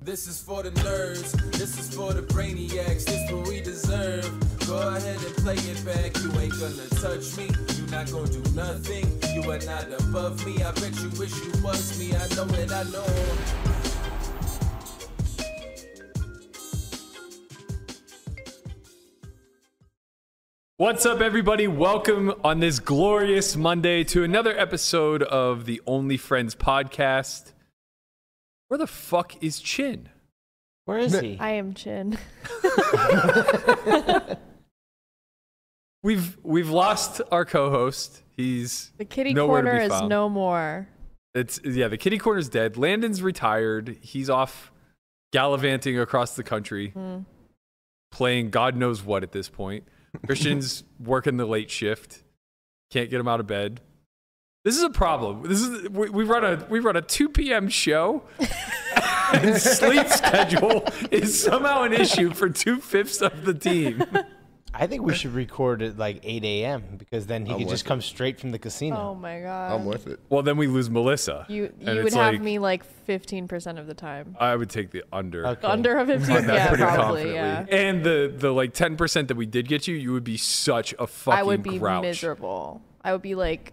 This is for the nerds, this is for the brainiacs, this what we deserve. Go ahead and play it back, you ain't gonna touch me, you not gonna do nothing, you are not above me. I bet you wish you was me, I know it, I know. What's up, everybody? Welcome on this glorious Monday to another episode of the Only Friends podcast. Where the fuck is Chin? Where is he? I am Chin. We've we've lost our co-host. He's The kitty nowhere to corner be is found. no more. It's yeah, the kitty corner is dead. Landon's retired. He's off gallivanting across the country, Hmm. playing God knows what at this point. Christian's working the late shift. Can't get him out of bed. This is a problem. This is we, we run a we run a 2 p.m. show. and sleep schedule is somehow an issue for two fifths of the team. I think we should record at like 8 a.m. because then he I'm could with just come straight from the casino. Oh my god. I'm with it. Well, then we lose Melissa. You you would have like- me like 15% of the time. I would take the under. Okay. Under a 15? on that yeah, pretty probably. Yeah. And the the like ten percent that we did get you, you would be such a fucking I would be grouch. miserable. I would be like,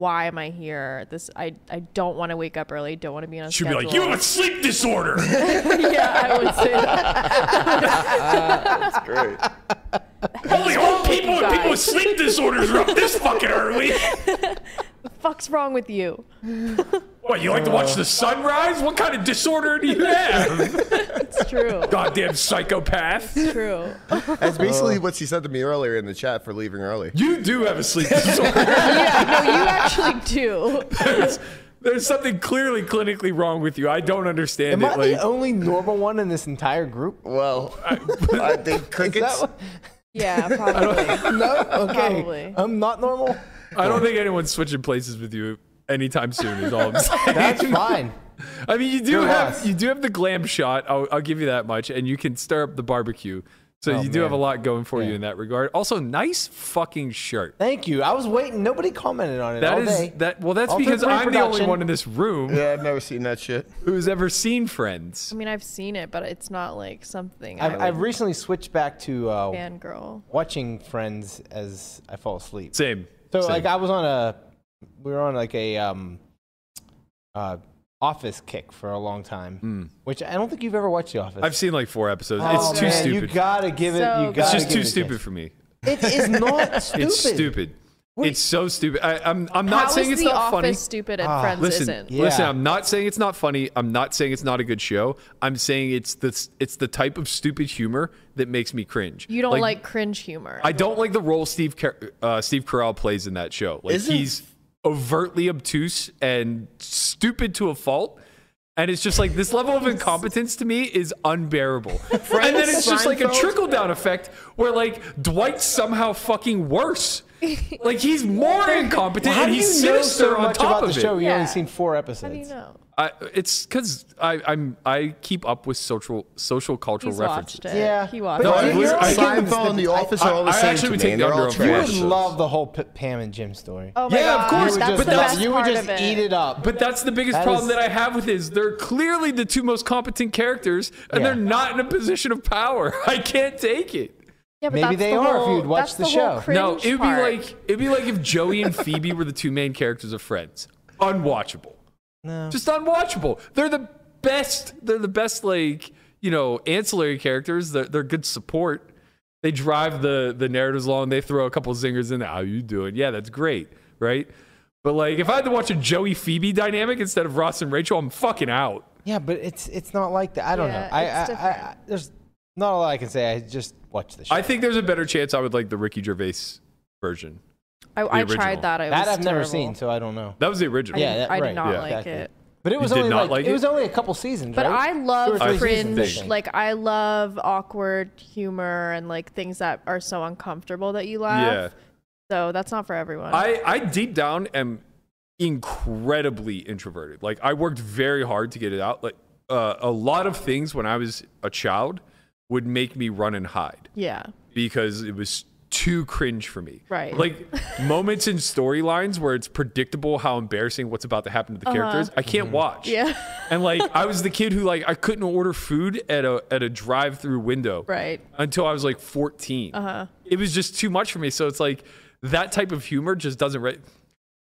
why am I here? This I I don't want to wake up early. Don't want to be on a She'd be schedule. like, "You have a sleep disorder." yeah, I would say that. That's great. Only old people and people with sleep disorders are up this fucking early. The fuck's wrong with you? What? You like to watch the sunrise? What kind of disorder do you have? It's true. Goddamn psychopath! It's true. That's basically oh. what she said to me earlier in the chat for leaving early. You do have a sleep disorder. yeah, no, you actually do. There's, there's something clearly clinically wrong with you. I don't understand Am it. I like, the only normal one in this entire group? Well, I think Is crickets. that what- Yeah, probably. no? Okay. Probably. I'm not normal? I don't think anyone's switching places with you anytime soon. Is all I'm saying. That's fine. I mean, you do Your have loss. you do have the glam shot. I'll, I'll give you that much, and you can stir up the barbecue. So Oh, you do have a lot going for you in that regard. Also, nice fucking shirt. Thank you. I was waiting. Nobody commented on it That all is day. that. Well, that's All because I'm the only one in this room Yeah, I've never seen that shit. who's ever seen Friends. I mean, I've seen it, but it's not like something I I've, would I've recently switched back to uh, fangirl. watching Friends as I fall asleep. Same. So Same. like I was on a, we were on like a um, uh, Office kick for a long time, which I don't think you've ever watched The Office. I've seen like four episodes. Oh, it's too man, stupid. You gotta give it. So you gotta it's just give too it stupid chance. for me. It is not stupid. It's stupid. Wait. It's so stupid. I, I'm I'm not How saying it's The not Office funny. stupid and Ah, Friends Listen, isn't? Yeah. listen. I'm not saying it's not funny. I'm not saying it's not a good show. I'm saying it's the it's the type of stupid humor that makes me cringe. You don't like, cringe humor. I don't like the role Steve Car- uh, Steve Carell plays in that show. Like Isn't- he's overtly obtuse and stupid to a fault. And it's just like this level of incompetence to me is unbearable. and then it's just like a trickle down effect where like Dwight's somehow fucking worse. Like he's more incompetent How and do you he's know sinister so on much top about of the it. show? You Yeah. only seen four episodes. How episodes. do you know? I, it's because I'm I keep up with social social cultural He's references. watched it. Yeah. he watched No, it. I you're was- I- giving Seinfeld and The Office I- are all the I same actually would take the they're all under over You would love the whole P- Pam and Jim story. Oh my Yeah, of course, you would that's just, the that's- best you would just it. eat it up. But that's the biggest That problem is- that I have with is they're clearly the two most competent characters, and Yeah. they're not in a position of power. I can't take it. Yeah, but Maybe they the are if you'd watch that's the show. no, it would be like it'd be like if Joey and Phoebe were the two main characters of Friends. Unwatchable. No. Just unwatchable. They're the best. They're the best. Like you know, ancillary characters. They're, they're good support. They drive the the narratives along. They throw a couple zingers in. there. How you doing? Yeah, that's great, right? But like, if I had to watch a Joey Phoebe dynamic instead of Ross and Rachel, I'm fucking out. Yeah, but it's it's not like that. I don't Yeah, know. I, I, I, I there's not a lot I can say. I just watch the show. I think there's a better chance I would like the Ricky Gervais version. I, I original. tried that. It that was I've never seen, so I don't know. That was the original. I, Yeah, didn't- that- I right, did not yeah. like Exactly. it. But it was did only not like, like it it? was only a couple seasons, But right? I love Two cringe. I. Like I love awkward humor and like things that are so uncomfortable that you laugh. Yeah. So that's not for everyone. I, I deep down am incredibly introverted. Like I worked very hard to get it out. Like uh, a lot of things when I was a child would make me run and hide yeah. because it was too cringe for me. Right. Like moments in storylines where it's predictable how embarrassing what's about to happen to the characters, I can't watch. Uh-huh. Yeah. And like I was the kid who like I couldn't order food at a at a drive-through window. Right. Until I was like 14. Uh-huh. It was just too much for me. So it's like that type of humor just doesn't re-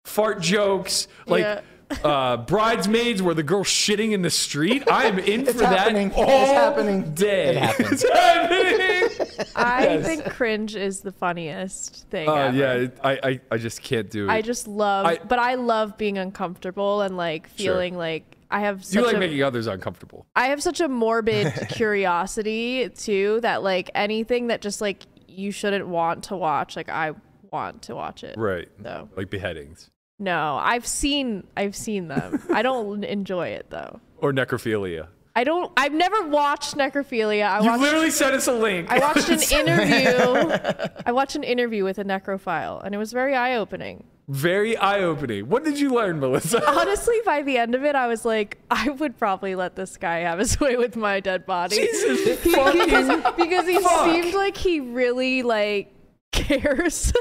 fart jokes, like Yeah. Uh, bridesmaids where the girl's shitting in the street. I am in for happening. that It's happening. day. It happens. It's happening. I Yes. think cringe is the funniest thing. Uh, yeah, it, I, I I just can't do it. I just love, I- but I love being uncomfortable and like feeling like I have such you like a, making others uncomfortable. I have such a morbid curiosity too that like anything that just like you shouldn't want to watch, like I want to watch it. Right. So Like beheadings no, I've seen I've seen them. I don't enjoy it though. or necrophilia. I don't. I've never watched necrophilia. I You watched. literally sent us a link. I watched an interview. I watched an interview with a necrophile, and it was very eye opening. Very eye opening. What did you learn, Melissa? Honestly, by the end of it, I was like, I would probably let this guy have his way with my dead body. Jesus He- because, because he fuck. seemed like he really like cares.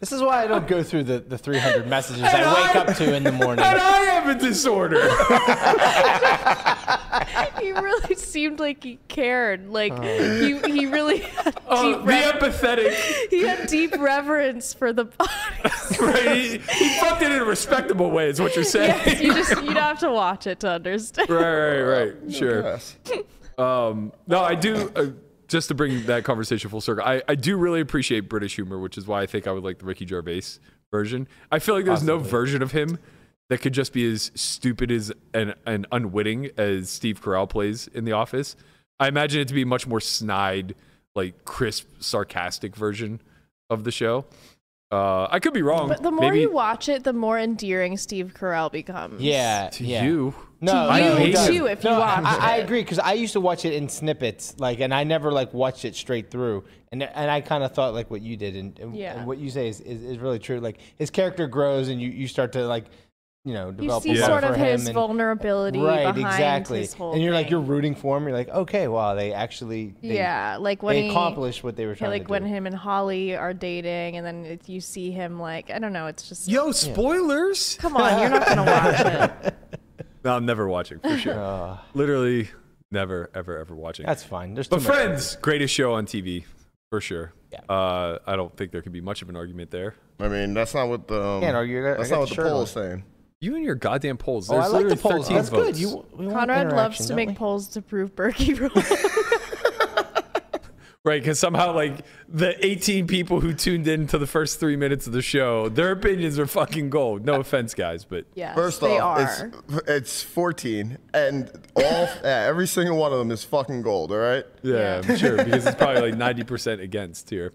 This is why I don't go through the, the 300 messages And I wake I- up to in the morning. And I have a disorder. he really seemed like he cared. Like he he really had Oh, deep be re- empathetic. he had deep reverence for the body. Right? He, he fucked it in a respectable way, is what you're saying. Yes, you just you'd have to watch it to understand. Right, right, right. Sure. Yes. Um, no, I do. Uh, just to bring that conversation full circle, I, I do really appreciate British humor, which is why I think I would like the Ricky Gervais version. I feel like there's no version of him that could just be as stupid as and, and unwitting as Steve Carell plays in The Office. I imagine it to be a much more snide, like crisp, sarcastic version of the show. Uh, I could be wrong. But the more Maybe you watch it, the more endearing Steve Carell becomes. Yeah, to yeah. you. No, To no, you, it does. too, if you watch I, I agree because I used to watch it in snippets, like, and I never like watched it straight through, and and I kind of thought like what you did, and, and, Yeah. and what you say is, is, is really true. Like his character grows, and you, you start to like, you know, You develop see a love sort of his and- vulnerability right, behind exactly, his whole and you're like thing. you're rooting for him. You're like, okay, wow, they actually, they, yeah, like when they he accomplished what they were yeah, trying like to do. Like when him and Holly are dating, and then it, you see him like I don't know. It's just Yo, spoilers. come on, you're not gonna watch it. No, I'm never watching for sure. Uh, Literally never, ever, ever watching. that's fine. There's too But much. Friends, greatest show on TV for sure. Yeah. Uh, I don't think there could be much of an argument there. I mean, that's not what the um, Can't argue. I got- that's got not what the the shirt poll on. is saying. You and your goddamn polls. Oh, There's I like the literally polls. 13 That's votes. good. You, we want Conrad loves interaction, to don't make we? polls to prove Berkey wrong. Right, because somehow like the 18 people who tuned in to the first three minutes of the show, their opinions are fucking gold. No offense, guys, but yes, First they off, are. it's it's 14, and all yeah, every single one of them is fucking gold. All right. yeah, Yeah. I'm sure because it's probably like 90% against here.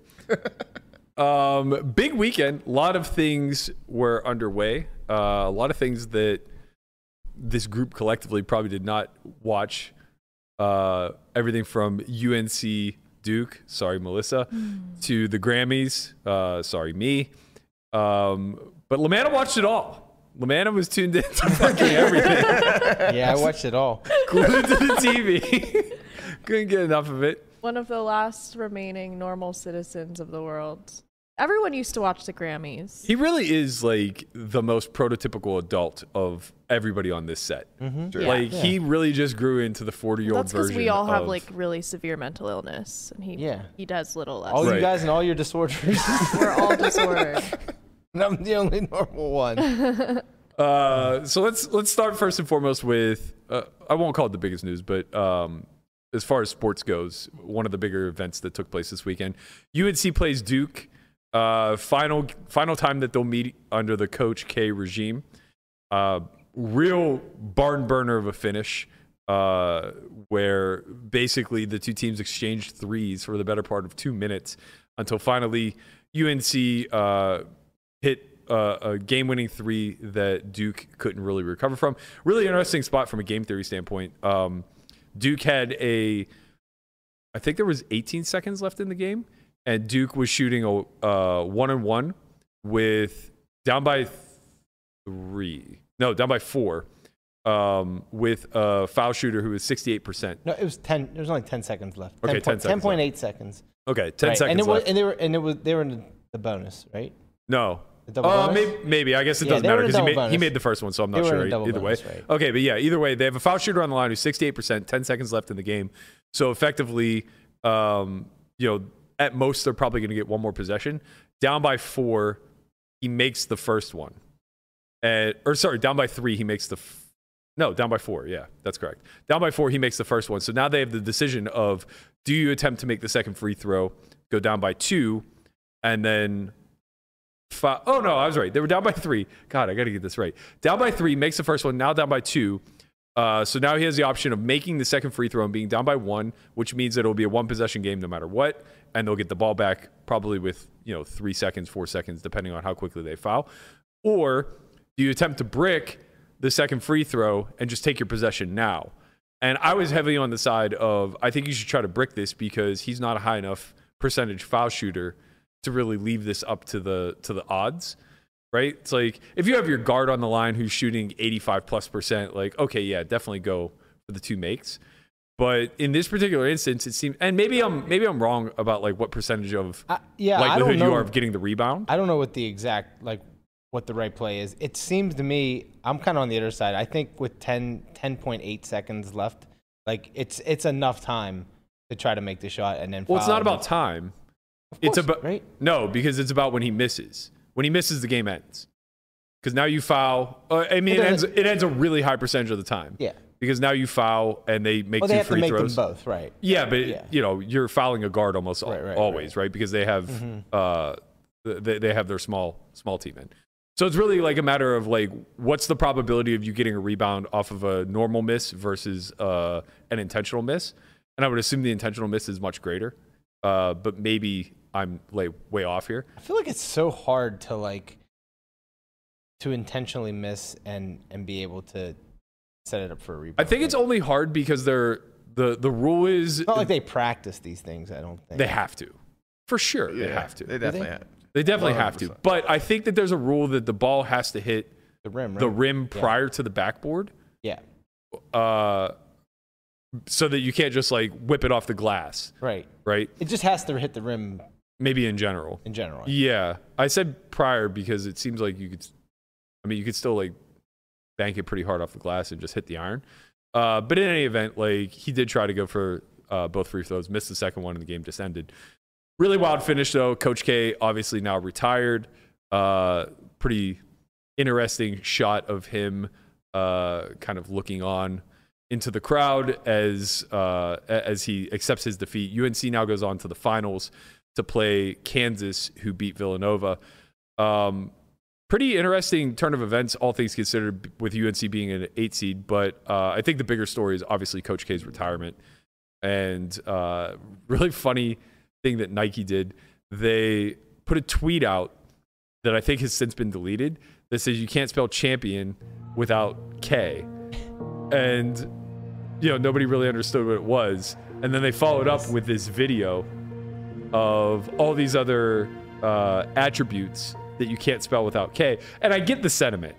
Um, big weekend. A lot of things were underway. Uh, a lot of things that this group collectively probably did not watch. Uh, everything from UNC Duke, sorry Melissa, to the Grammys, uh, sorry me. Um, but Lamanna watched it all. Lamanna was tuned in to fucking everything, Yeah, I watched it all. glued to the TV. Couldn't get enough of it. One of the last remaining normal citizens of the world. Everyone used to watch the Grammys. He really is like the most prototypical adult of everybody on this set. Mm-hmm. Yeah. Like he really just grew into the 40 year old That's because version. we all have of- like really severe mental illness, and he Yeah. he does little less. All Right. you guys and all your disorders. We're all disordered. and I'm the only normal one. Uh, so let's let's start first and foremost with uh, I won't call it the biggest news, but um, as far as sports goes, one of the bigger events that took place this weekend, UNC plays Duke. Uh, final final time that they'll meet under the Coach K regime. Uh, real barn burner of a finish, uh, where basically the two teams exchanged threes for the better part of two minutes until finally UNC uh, hit uh, a game winning three that Duke couldn't really recover from. Really interesting spot from a game theory standpoint. Um, Duke had a, I think there was 18 seconds left in the game, and Duke was shooting a uh, one on one with down by three, no, down by four, um, with a foul shooter who was 68%. No, it was ten. There was only ten seconds left. Okay, 10 10 seconds point eight seconds. Okay, 10 Right, seconds and it was, left. and they were, and it was, they were in the bonus, right? no. Double Uh, maybe, maybe. I guess it Yeah, doesn't matter because he made, he made the first one, so I'm not They sure either bonus, way. right. Okay, but yeah, either way, they have a foul shooter on the line who's 68%, 10 seconds left in the game. So effectively, um, you know, at most they're probably going to get one more possession. Down by four, he makes the first one. And, or sorry, down by three, he makes the. F- no, down by four. Yeah, that's correct. Down by four, he makes the first one. So now they have the decision of do you attempt to make the second free throw, go down by two, and then five. Oh no, I was right. They were down by three. God, I got to get this right. Down by three, makes the first one. Now down by two. Uh, so now he has the option of making the second free throw and being down by one, which means that it'll be a one possession game no matter what, and they'll get the ball back probably with you know three seconds, four seconds, depending on how quickly they foul. Or do you attempt to brick the second free throw and just take your possession now? And I was heavily on the side of I think you should try to brick this because he's not a high enough percentage foul shooter to really leave this up to the to the odds. Right? It's like if you have your guard on the line who's shooting 85 plus percent, like, okay, yeah, definitely go for the two makes. But in this particular instance, it seems and maybe I'm maybe I'm wrong about like what percentage of I, yeah, I likelihood don't know. you are of getting the rebound. I don't know what the exact like what the right play is. It seems to me I'm kind of on the other side. I think with 10 10.8 seconds left, like it's it's enough time to try to make the shot and then. Well, it's not about then- time. Of It's about right. no, because it's about when he misses. When he misses, the game ends. Because now you foul. Uh, I mean, it then ends. It ends a really high percentage of the time. Yeah. Because now you foul and they make Well, they two have to free make throws. them both, right? Yeah, but Yeah. you know you're fouling a guard almost Right, right, always, right. Because they have uh, they they have their small small team in. So it's really like a matter of like what's the probability of you getting a rebound off of a normal miss versus uh, an intentional miss, and I would assume the intentional miss is much greater. Uh, but maybe I'm like way off here. I feel like it's so hard to like to intentionally miss and and be able to set it up for a rebound. I think it's only hard because they're the the rule is It's not like they practice these things. I don't think they have to, for sure. they have to. They definitely they? have. They definitely have to. But I think that there's a rule that the ball has to hit the rim. Right? the rim Yeah. prior to the backboard, Yeah. uh, so that you can't just like whip it off the glass, Right. right? It just has to hit the rim Maybe in general. in general. Yeah, I said prior because it seems like you could. I mean, you could still like bank it pretty hard off the glass and just hit the iron. Uh, but in any event, like he did try to go for uh, both free throws, missed the second one, and the game just ended. Really wild finish though. Coach K obviously now retired. Uh, pretty interesting shot of him uh, kind of looking on into the crowd as uh, as he accepts his defeat. UNC now goes on to the finals to play Kansas, who beat Villanova. Um, pretty interesting turn of events, all things considered, with UNC being an eight seed. But uh, I think the bigger story is obviously Coach K's retirement. And uh, really funny thing that Nike did, they put a tweet out that I think has since been deleted that says you can't spell champion without K. And, you know, nobody really understood what it was. And then they followed up with this video of all these other uh, attributes that you can't spell without K. And I get the sentiment,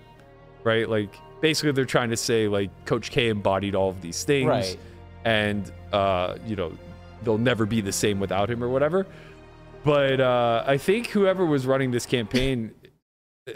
right? Like, basically, they're trying to say, like, Coach K embodied all of these things. Right. And, uh, you know, they'll never be the same without him or whatever. But uh, I think whoever was running this campaign,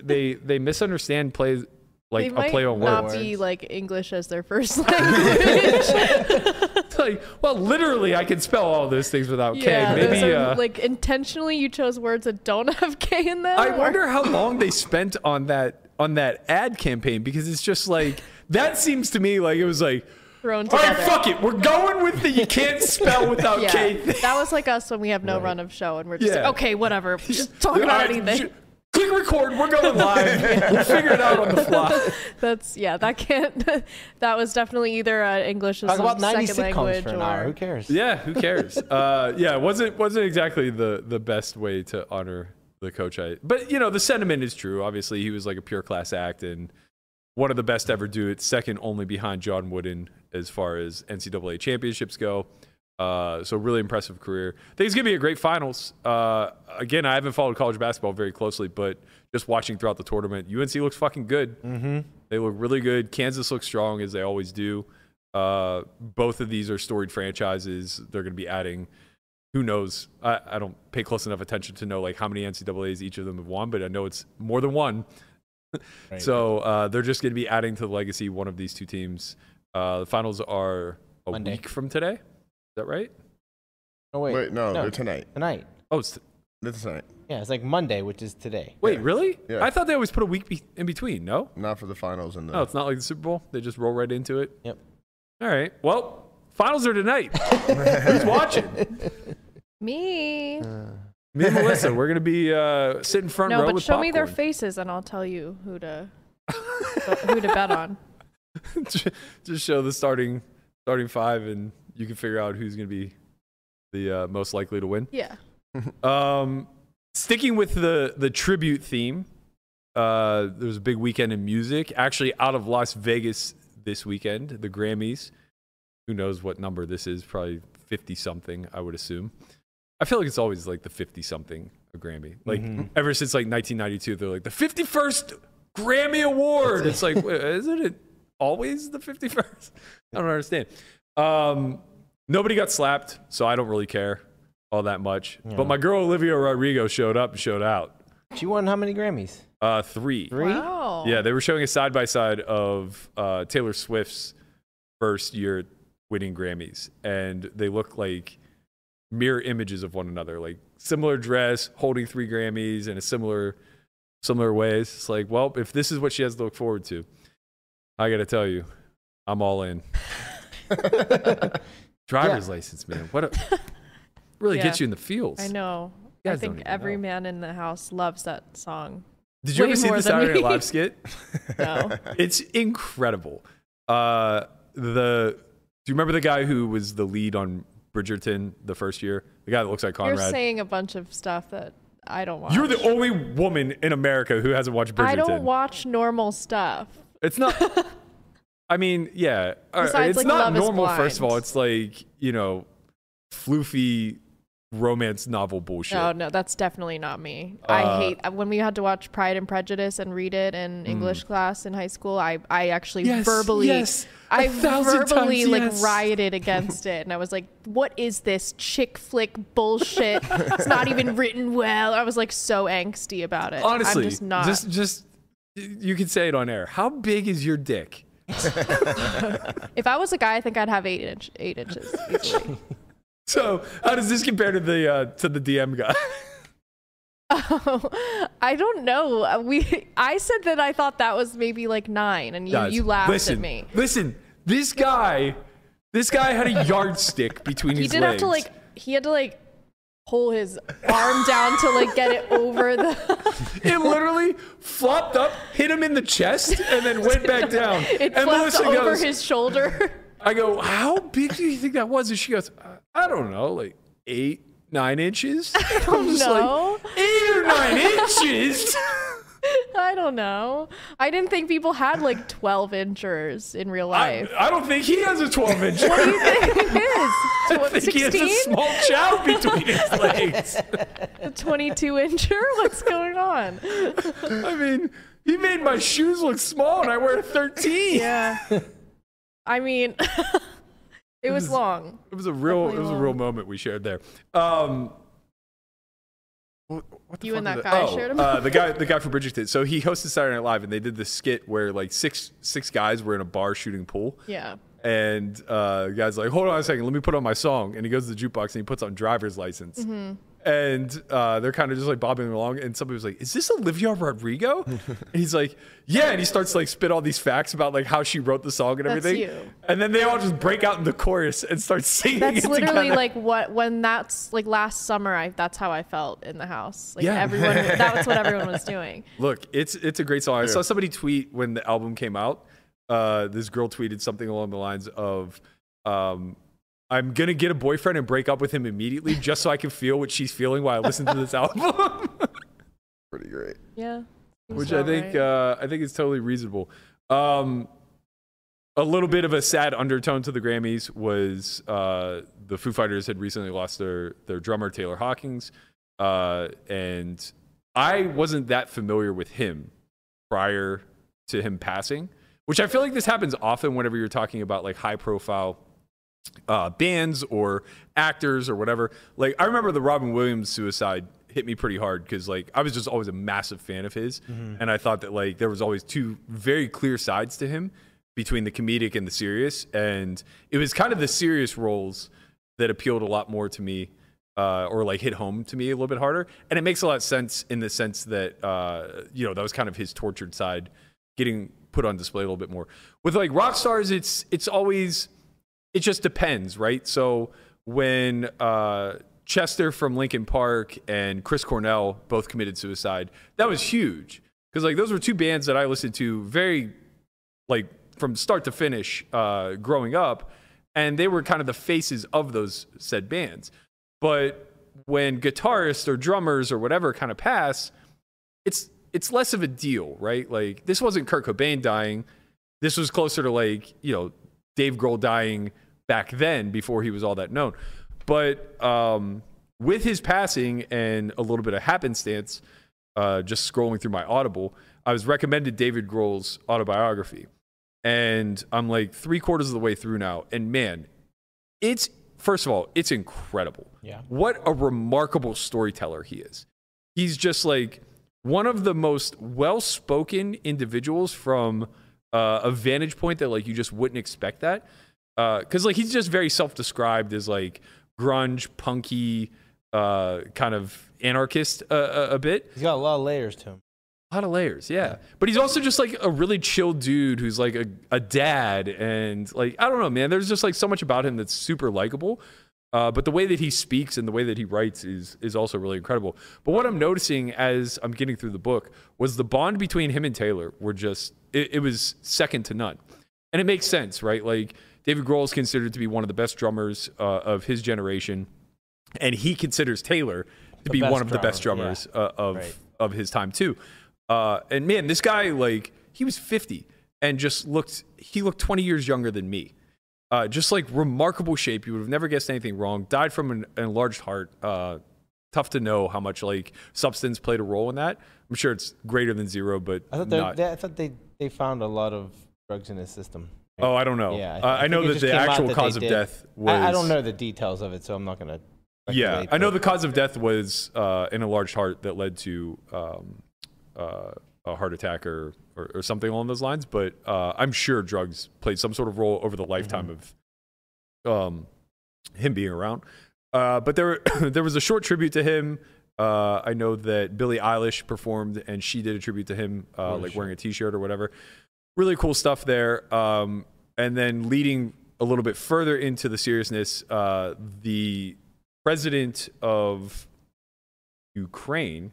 they they misunderstand plays like they a might play on not words. be like English as their first language. Like, well, literally, I can spell all those things without yeah, K. Maybe. are, Uh, like intentionally you chose words that don't have K in them. I or- wonder how long they spent on that on that ad campaign because it's just like that seems to me like it was like, thrown all right, fuck it, we're going with the you can't spell without Yeah, K. thing. that was like us when we have no run of show and we're just Yeah. like, okay, whatever, just talk about right, anything. Sh- Click record. We're going live. We'll figure it out on the fly. That's yeah, that can't. that was definitely either uh, English as Talk some about 90 second sitcoms language for an or hour. Who cares? Yeah, who cares? uh, yeah, it wasn't wasn't exactly the the best way to honor the coach. I but you know the sentiment is true. Obviously, he was like a pure class act and one of the best ever do it. Second only behind John Wooden as far as NCAA championships go. Uh, so really impressive career. I think it's gonna be a great finals. Uh, again, I haven't followed college basketball very closely, but just watching throughout the tournament, UNC looks fucking good. Mm-hmm. They look really good. Kansas looks strong as they always do. Uh, both of these are storied franchises. They're going to be adding. Who knows? I, I don't pay close enough attention to know like how many NCAA's each of them have won, but I know it's more than one. Right. So uh, they're just going to be adding to the legacy one of these two teams. Uh, the finals are a Monday. week from today. Is that right? Oh wait, Wait, no, no. they're tonight. tonight. Oh, it's They're tonight. Yeah, it's like Monday, which is today. wait, Yeah. really? Yeah. I thought they always put a week be- in between. No, Not for the finals and the. no, it's not like the Super Bowl. They just roll right into it. Yep. All right. Well, finals are tonight. Who's watching? Me. Me and Melissa. We're gonna be uh, sitting front no, row but with show me their popcorn. faces and I'll tell you who to who to bet on. just show the starting starting five, and you can figure out who's gonna be the uh, most likely to win. Yeah. Um, sticking with the the tribute theme, uh, there was a big weekend in music. Actually, out of Las Vegas this weekend, the Grammys. Who knows what number this is? Probably fifty something, I would assume. I feel like it's always like the fifty something a Grammy. Like ever since like 1992, they're like the 51st Grammy Award. It's like, wait, isn't it always the 51st? I don't understand. Um, nobody got slapped, so I don't really care all that much. But my girl Olivia Rodrigo showed up and showed out. She won how many Grammys? Uh, three. Three. Wow. Yeah, they were showing a side by side of uh, Taylor Swift's first year winning Grammys, and they look like mirror images of one another, like similar dress, holding three Grammys in a similar similar ways. It's like, well, if this is what she has to look forward to, I got to tell you, I'm all in. Driver's license, man. What a really Yeah. gets you in the fields. I know. I think every know. man in the house loves that song. Did you way ever see the Saturday Night. Live skit? No. It's incredible. Uh, the do you remember the guy who was the lead on Bridgerton the first year? The guy that looks like Conrad. You're Conrad. saying a bunch of stuff that I don't watch. You're the only woman in America who hasn't watched Bridgerton. I don't watch normal stuff. It's not. I mean, yeah. Besides, it's like, not normal. First of all, it's like you know, floofy romance novel bullshit. No, no, that's definitely not me. Uh, I hate when we had to watch Pride and Prejudice and read it in English class in high school. I, I actually Mm. Yes, verbally, yes, I verbally times like yes. rioted against it, and I was like, "What is this chick flick bullshit? it's not even written well." I was like so angsty about it. Honestly, I'm just not. just just you can say it on air. How big is your dick? if I was a guy, I think I'd have eight inch, eight inches easily. So how does this compare to the uh, to the DM guy? Oh, I don't know. Uh, We I said that I thought that was maybe like nine, and you, Guys, you laughed listen, at me. Listen, this guy, this guy had a yardstick between He his He did legs. have to like he had to like pull his arm down to like get it over the. It literally flopped up, hit him in the chest, and then went back down. It and flipped Melissa over goes, his shoulder. I go, how big do you think that was? And she goes, "Uh, I don't know, like eight, nine inches. I don't know. Like, eight or nine inches. I don't know. I didn't think people had like twelve inchers in real life. I don't think he has a 12 inch. what do you think it I is? think he has a small child between his legs. A twenty-two incher? What's going on? I mean, he made my shoes look small, and I wear a 13. Yeah. I mean, it was was- long. It was a real, it was a real moment we shared there. Um, what, what the You and that guy oh, shared 'em? Uh, the guy, the guy from Bridgerton. So he hosted Saturday Night Live, and they did this skit where like six six guys were in a bar shooting pool, Yeah. and uh, the guy's like, "Hold on a second, let me put on my song." And he goes to the jukebox and he puts on "Driver's License." Mm-hmm. And uh, they're kind of just like bobbing along, and somebody was like, "Is this Olivia Rodrigo?" and he's like, "Yeah." And he starts like spit all these facts about like how she wrote the song and That's everything. you. And then they all just break out in the chorus and start singing. That's it literally together. like what when that's like last summer. I that's how I felt in the house. Like Yeah. everyone, that's what everyone was doing. Look, it's it's a great song. I saw somebody tweet when the album came out. Uh, this girl tweeted something along the lines of, um, "I'm gonna get a boyfriend and break up with him immediately, just so I can feel what she's feeling while I listen to this album." Pretty great. Yeah. Which I think right. uh, I think is totally reasonable. Um, a little bit of a sad undertone to the Grammys was uh, the Foo Fighters had recently lost their their drummer Taylor Hawkins, uh, and I wasn't that familiar with him prior to him passing. which I feel like this happens often whenever you're talking about like high profile uh, bands or actors or whatever. Like I remember the Robin Williams suicide hit me pretty hard because like I was just always a massive fan of his, and I thought that like there was always two very clear sides to him between the comedic and the serious, and it was kind of the serious roles that appealed a lot more to me. Uh, or like hit home to me a little bit harder, and it makes a lot of sense in the sense that uh, you know that was kind of his tortured side getting put on display a little bit more. With like rock stars, it's it's always it just depends, right? So when uh, Chester from Linkin Park and Chris Cornell both committed suicide, that was huge because like those were two bands that I listened to very like from start to finish uh, growing up, and they were kind of the faces of those said bands. But when guitarists or drummers or whatever kind of pass, it's it's less of a deal, right? Like this wasn't Kurt Cobain dying. This was closer to like, you know, Dave Grohl dying back then before he was all that known. But um, with his passing and a little bit of happenstance, uh, just scrolling through my Audible, I was recommended David Grohl's autobiography. And I'm like three quarters of the way through now. And man, it's, first of all, it's incredible. Yeah. What a remarkable storyteller he is. He's just like one of the most well spoken individuals from uh, a vantage point that like you just wouldn't expect that. Because like he's just very self described as like grunge, punky, uh, kind of anarchist uh, a, a bit. He's got a lot of layers to him. A lot of layers, yeah. But he's also just like a really chill dude who's like a, a dad. And like, I don't know, man. There's just like so much about him that's super likable. Uh, but the way that he speaks and the way that he writes is is also really incredible. But what I'm noticing as I'm getting through the book was the bond between him and Taylor were just it, it was second to none, and it makes sense, right? Like David Grohl is considered to be one of the best drummers uh, of his generation, and he considers Taylor to The be one of the best drummer, drummers uh, of Right. of his time too. Uh, and man, this guy like he was 50 and just looked he looked 20 years younger than me. Uh, just like remarkable shape. You would have never guessed anything wrong. Died from an, enlarged heart. Uh, tough to know how much like substance played a role in that. I'm sure it's greater than zero, but I thought, they, not. they, I thought they, they found a lot of drugs in his system. oh, I don't know. Yeah, uh, I, think know that the actual that cause of did. death was. I, I don't know the details of it, so I'm not gonna. Yeah, I know the cause of death was uh, an enlarged heart that led to um, uh, a heart attack or, or, or something along those lines. But uh, I'm sure drugs played some sort of role over the lifetime of um, him being around. Uh, but there, there was a short tribute to him. Uh, I know that Billie Eilish performed, and she did a tribute to him, uh, like wearing a T-shirt or whatever. Really cool stuff there. Um, and then leading a little bit further into the seriousness, uh, the president of Ukraine.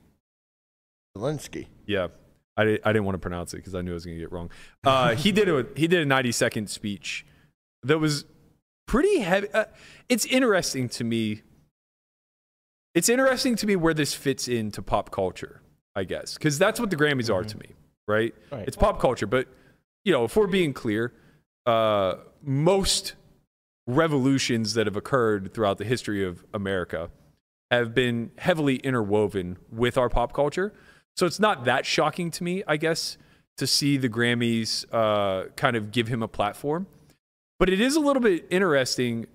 Zelensky. Yeah, I, I didn't want to pronounce it because I knew I was going to get it wrong. Uh, he did a he did a 90 second speech that was pretty heavy. Uh, it's interesting to me. It's interesting to me where this fits into pop culture, I guess, because that's what the Grammys are to me, right? Right. It's pop culture, but you know, if we're being clear, uh, most revolutions that have occurred throughout the history of America have been heavily interwoven with our pop culture. So it's not that shocking to me, I guess, to see the Grammys uh, kind of give him a platform. But it is a little bit interesting.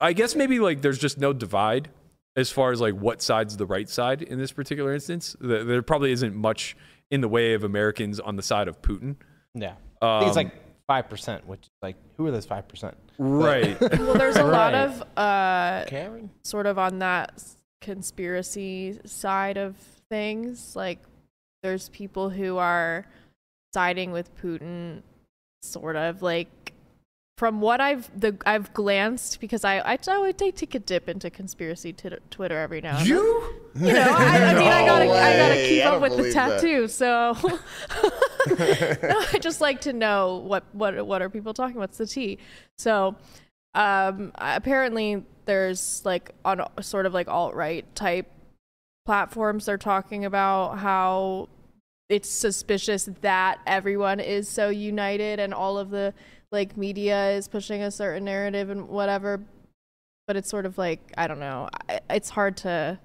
I guess maybe like there's just no divide as far as like what side's the right side in this particular instance. There there probably isn't much in the way of Americans on the side of Putin. Yeah, I think it's Um, like five percent. Which is like, who are those five percent? Right. Well, there's a lot of uh, Karen. sort of on that conspiracy side of things. Like, there's people who are siding with Putin, sort of like. From what I've the I've glanced because I I, I would take, take a dip into conspiracy t- Twitter every now and then. you? You know, I, I mean, I gotta, No I gotta keep I up with the believe that. tattoo. So No, I just like to know what, what, what are people talking? What's the tea? So, um, apparently there's like on sort of like alt right type platforms. They're talking about how it's suspicious that everyone is so united and all of the like media is pushing a certain narrative and whatever but it's sort of like i don't know it's hard to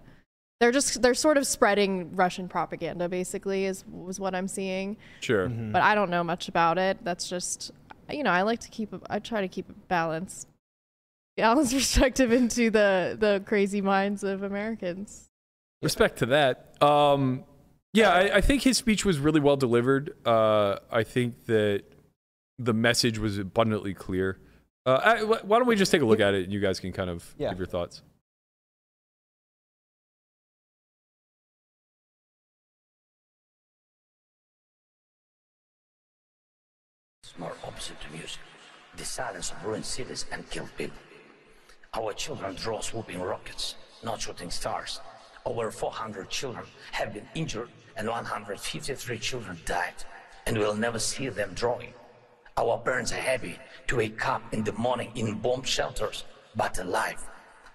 they're just they're sort of spreading Russian propaganda basically is was what I'm seeing. Sure. Mm-hmm. But I don't know much about it. That's just you know, I like to keep a, I try to keep a balance balanced perspective into the the crazy minds of Americans. Respect to that. Um, yeah, I, I think his speech was really well delivered. Uh, I think that the message was abundantly clear. Uh, I, why don't we just take a look at it and you guys can kind of Yeah. give your thoughts? It's more opposite to music. The silence of ruined cities and killed people. Our children draw swooping rockets, not shooting stars. Over 400 children have been injured and 153 children died, and we'll never see them drawing. Our parents are happy to wake up in the morning in bomb shelters, but alive.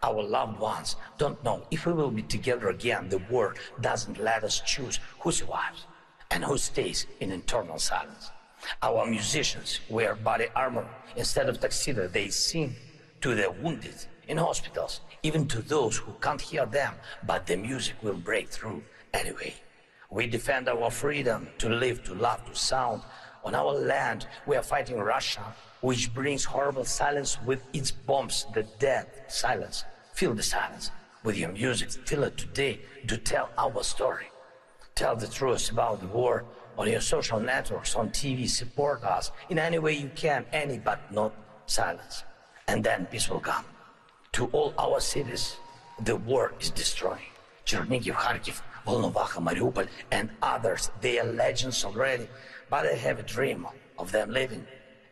Our loved ones don't know if we will be together again. The war doesn't let us choose who survives and who stays in eternal silence. Our musicians wear body armor instead of tuxedo. They sing to the wounded in hospitals, even to those who can't hear them, but the music will break through anyway. We defend our freedom to live, to love, to sound. On our land, we are fighting Russia, which brings horrible silence with its bombs, the dead silence. Feel the silence with your music. Feel it today to tell our story. Tell the truth about the war on your social networks, on TV. Support us in any way you can, any but not silence. And then peace will come. To all our cities, the war is destroying. Chernihiv, Kharkiv, Volnovakha, Mariupol, and others, they are legends already. But I have a dream of them living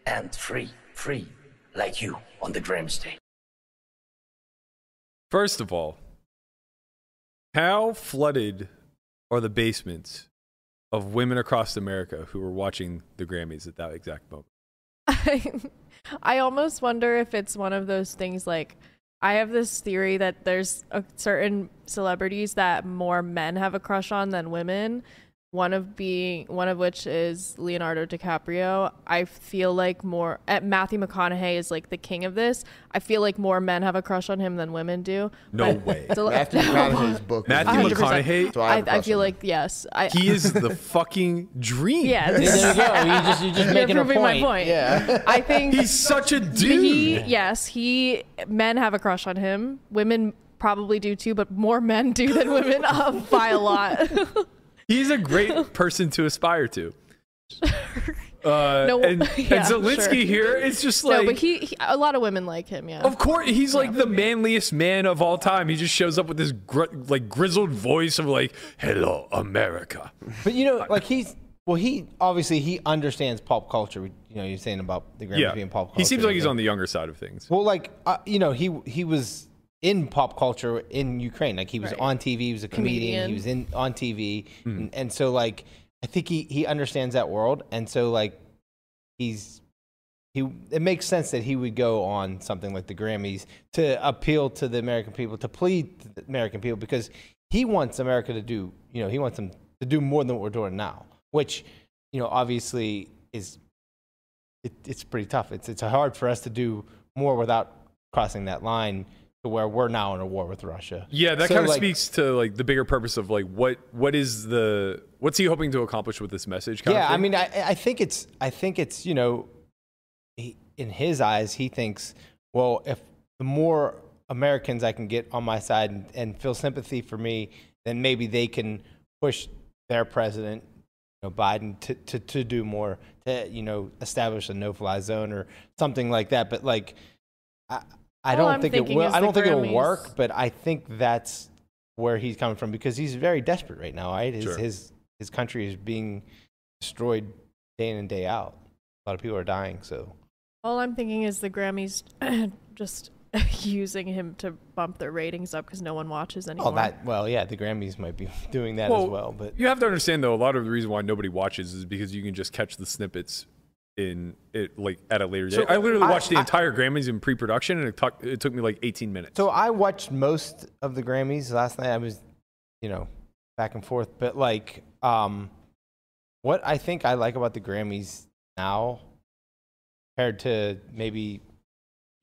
and free, free, like you on the Grammy stage. First of all, how flooded are the basements of women across America who were watching the Grammys at that exact moment? I, I almost wonder if it's one of those things like I have this theory that there's a certain celebrities that more men have a crush on than women. One of being one of which is Leonardo DiCaprio. I feel like more at Matthew McConaughey is like the king of this. I feel like more men have a crush on him than women do. No But way. it's a- Matthew McConaughey's book. is Matthew 100%. McConaughey, So I I, have a I crush feel on him. like yes. I he is the fucking dream. yeah. there you go. You just you're just You're making a proving point. my point. Yeah. I think He's such a dude. He, yes, he. Men have a crush on him. Women probably do too, but more men do than women uh, by a lot. He's a great person to aspire to. Uh, No, and, yeah, and Zelensky sure. here is just like no, but he, he. A lot of women like him. Yeah. of course, he's like the manliest man of all time. He just shows up with this gr- like grizzled voice of like, "Hello, America." But you know, like he's well, he obviously he understands pop culture. You know, you're saying about the Grammys Yeah, being pop culture. he seems like he's on the younger side of things. Well, like uh, you know, he he was in pop culture in Ukraine. Like he was Right. on TV. He was a comedian. Comedian. He was in on TV, Hmm. and, and so like I think he he understands that world, and so like he's he. It makes sense that he would go on something like the Grammys to appeal to the American people, to plead to the American people, because he wants America to do. You know, he wants them to do more than what we're doing now, which you know obviously is it, it's pretty tough. It's it's hard for us to do more without crossing that line to where we're now in a war with Russia. Yeah, that So, kind of like, speaks to like the bigger purpose of like what what is the what's he hoping to accomplish with this message? Kind Yeah, of I mean, I I think it's I think it's you know, he, in his eyes, he thinks, well, if the more Americans I can get on my side and, and feel sympathy for me, then maybe they can push their president, you know, Biden, to, to, to do more, to you know, establish a no-fly zone or something like that. But like, I I All don't I'm think it will. I don't think it'll Grammys- work, but I think that's where he's coming from because he's very desperate right now. Right, his Sure. his his country is being destroyed day in and day out. A lot of people are dying. So All I'm thinking is the Grammys just using him to bump their ratings up because no one watches anymore. oh, that well, yeah, the Grammys might be doing that as well. But you have to understand though, a lot of the reason why nobody watches is because you can just catch the snippets in it like at a later date. I literally I- watched the I- entire Grammys in pre-production, and it took it took me like 18 minutes. so I watched most of the Grammys last night. I was, you know, back and forth. But like, um, what I think I like about the Grammys now, compared to maybe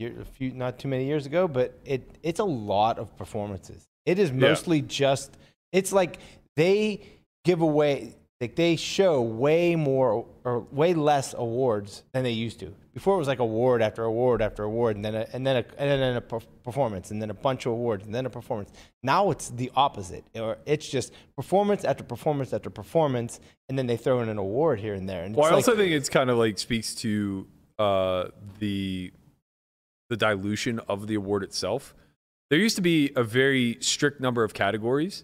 a few not too many years ago, but it it's a lot of performances. It is mostly just. It's like they give away, like they show way more or way less awards than they used to. Before it was like award after award after award, and then a, and then a, and then a performance, and then a bunch of awards, and then a performance. Now it's the opposite, or it's just performance after performance after performance, and then they throw in an award here and there. And Well, I it's also like, think it's kind of like speaks to uh, the the dilution of the award itself. There used to be a very strict number of categories,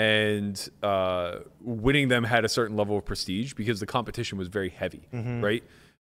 and uh, winning them had a certain level of prestige because the competition was very heavy, Mm-hmm. right?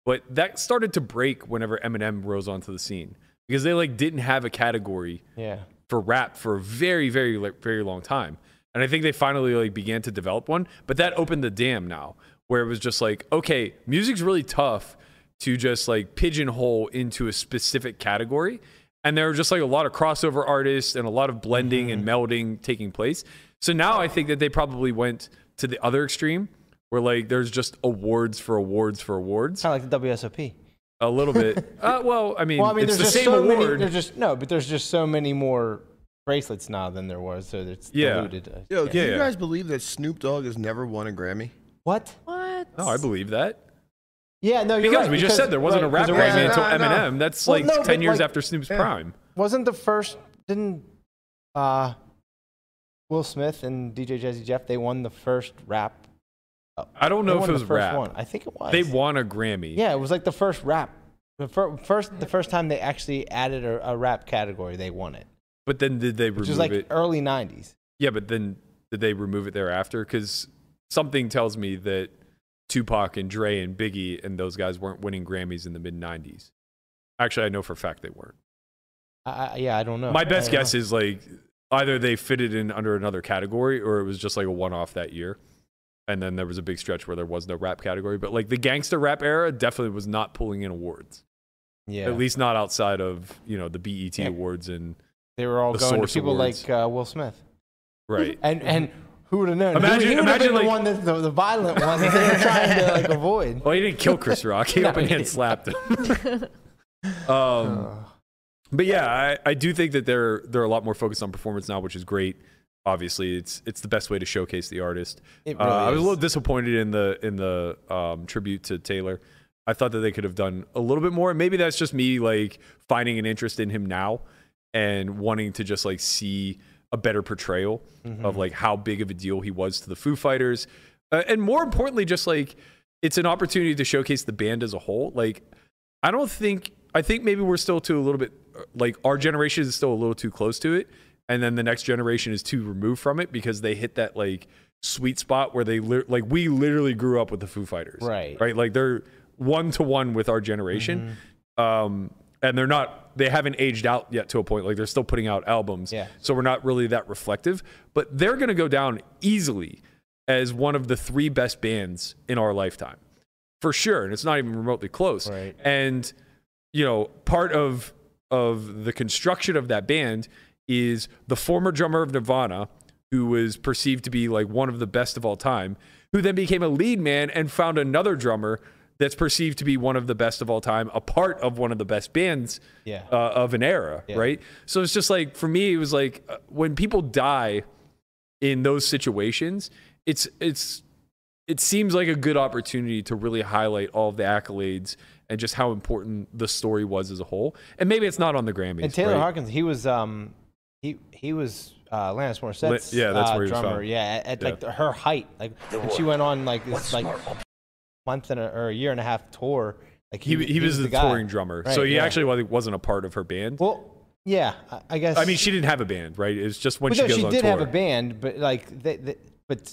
But that started to break whenever Eminem rose onto the scene because they like didn't have a category yeah. for rap for a very, very, like, very long time. And I think they finally like began to develop one, but that opened the dam now, where it was just like, okay, music's really tough to just like pigeonhole into a specific category. And there are just like a lot of crossover artists and a lot of blending and melding taking place. So now I think that they probably went to the other extreme where like there's just awards for awards for awards. Kind of like the WSOP. A little bit. Uh, well, I mean, Well, I mean, it's there's the just same so many. There's just no, but there's just so many more bracelets now than there was, so it's Yeah. diluted. Yo, can Yeah, you guys believe that Snoop Dogg has never won a Grammy? What? What? oh, I believe that. Yeah, no, you're Because right, we just said there wasn't a right, rap 'cause there Grammy wasn't- until I know. Eminem. That's Well, like no, 10 years like- after Snoop's Yeah. prime. wasn't the first didn't uh Will Smith and DJ Jazzy Jeff they won the first rap. I don't know if it the was first rap. One. I think it was. They won a Grammy. Yeah, it was like the first rap. The fir- first, the first time they actually added a, a rap category, they won it, But then did they which remove was like it? early '90s. Yeah, but then did they remove it thereafter? Because something tells me that Tupac and Dre and Biggie and those guys weren't winning Grammys in the mid 90s. Actually, I know for a fact they weren't. I, I, yeah, I don't know. My best guess know. is like either they fitted in under another category or it was just like a one off that year. And then there was a big stretch where there was no rap category. But like the gangster rap era definitely was not pulling in awards. yeah, At least not outside of, you know, the BET Yeah. awards and they were all the going to people Awards. like uh, Will Smith, right. and and who would have known? Imagine- he, he imagine, like- the one that the, the violent one that they were trying to like avoid. Well, he didn't kill Chris Rock. He No, open he hand slapped him. um, but yeah, I, I do think that they're they're a lot more focused on performance now, which is great. Obviously, it's it's the best way to showcase the artist. It uh, really I was a little disappointed in the in the um, tribute to Taylor. I thought that they could have done a little bit more. Maybe that's just me like finding an interest in him now and wanting to just like see a better portrayal Mm-hmm. of like how big of a deal he was to the Foo Fighters, uh, and more importantly, just like it's an opportunity to showcase the band as a whole. Like, I don't think I think maybe we're still too a little bit like our generation is still a little too close to it, and then the next generation is too removed from it because they hit that like sweet spot where they li- like we literally grew up with the Foo Fighters, Right. Right, like they're one to one with our generation, um, and they're not they haven't aged out yet to a point like they're still putting out albums, Yeah. So we're not really that reflective, but they're gonna go down easily as one of the three best bands in our lifetime, for sure, and it's not even remotely close, Right. and you know part of of the construction of that band is the former drummer of Nirvana who was perceived to be like one of the best of all time who then became a lead man and found another drummer that's perceived to be one of the best of all time a part of one of the best bands Yeah. uh, of an era Yeah. right so it's just like for me it was like uh, when people die in those situations it's it's it seems like a good opportunity to really highlight all of the accolades and just how important the story was as a whole. And maybe it's not on the Grammys. And Taylor right? Hawkins, he was um he he was uh Alanis Morissette's yeah, that's uh, where drummer. found. Yeah, at, at Yeah. like the, her height, like The when she went on like this What's like more ob- month and a, or a year and a half tour. Like he, he, was the, guy. touring drummer, so he yeah. actually wasn't a part of her band. Well, yeah, I, I guess. I mean, she didn't have a band, right? It's just when Well, she no, goes she on did tour. have a band, but like, they, they, but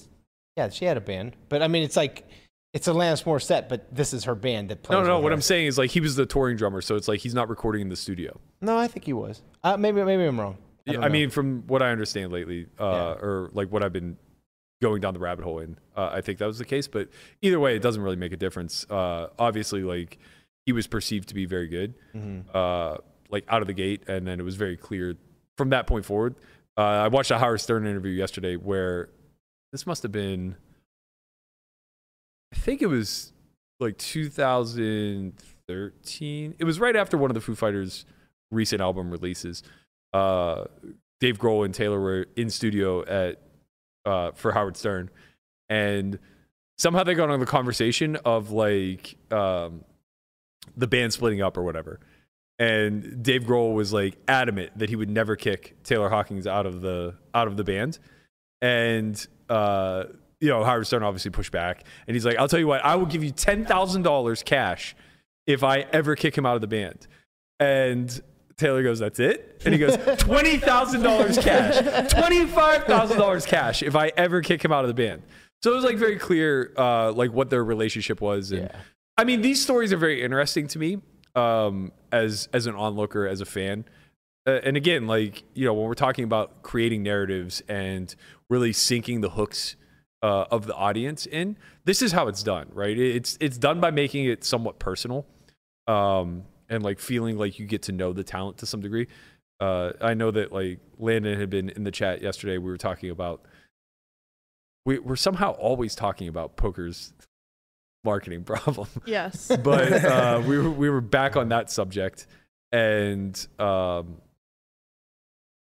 yeah, she had a band. But I mean, it's like it's a Alanis Morissette, but this is her band that plays. no, no, no. What her. I'm saying is like he was the touring drummer, so it's like he's not recording in the studio. No, I think he was. Uh, maybe maybe I'm wrong. I, I, mean, from what I understand lately, uh, Yeah. or like what I've been going down the rabbit hole in, uh, I think that was the case. But either way, it doesn't really make a difference. Uh, obviously, like he was perceived to be very good, Mm-hmm. uh, like out of the gate, and then it was very clear from that point forward. Uh, I watched a Howard Stern interview yesterday where this must have been, I think it was like 2013. It was right after one of the Foo Fighters' recent album releases. Uh, Dave Grohl and Taylor were in studio at uh, for Howard Stern, and somehow they got on the conversation of like um, the band splitting up or whatever. And Dave Grohl was like adamant that he would never kick Taylor Hawkins out of the out of the band, and uh, you know Howard Stern obviously pushed back, and he's like, "I'll tell you what, I will give you ten thousand dollars cash if I ever kick him out of the band." And Taylor goes, "That's it," and he goes, twenty thousand dollars cash, twenty five thousand dollars cash if I ever kick him out of the band." So it was like very clear, uh, like what their relationship was, and Yeah. I mean, these stories are very interesting to me um, as as an onlooker, as a fan. Uh, and again, like you know, when we're talking about creating narratives and really sinking the hooks uh, of the audience in, this is how it's done, right? It's it's done by making it somewhat personal, um, and like feeling like you get to know the talent to some degree. Uh, I know that like Landon had been in the chat yesterday. We were talking about we, we're somehow always talking about poker's marketing problem Yes. but uh, we were we were back on that subject, and um,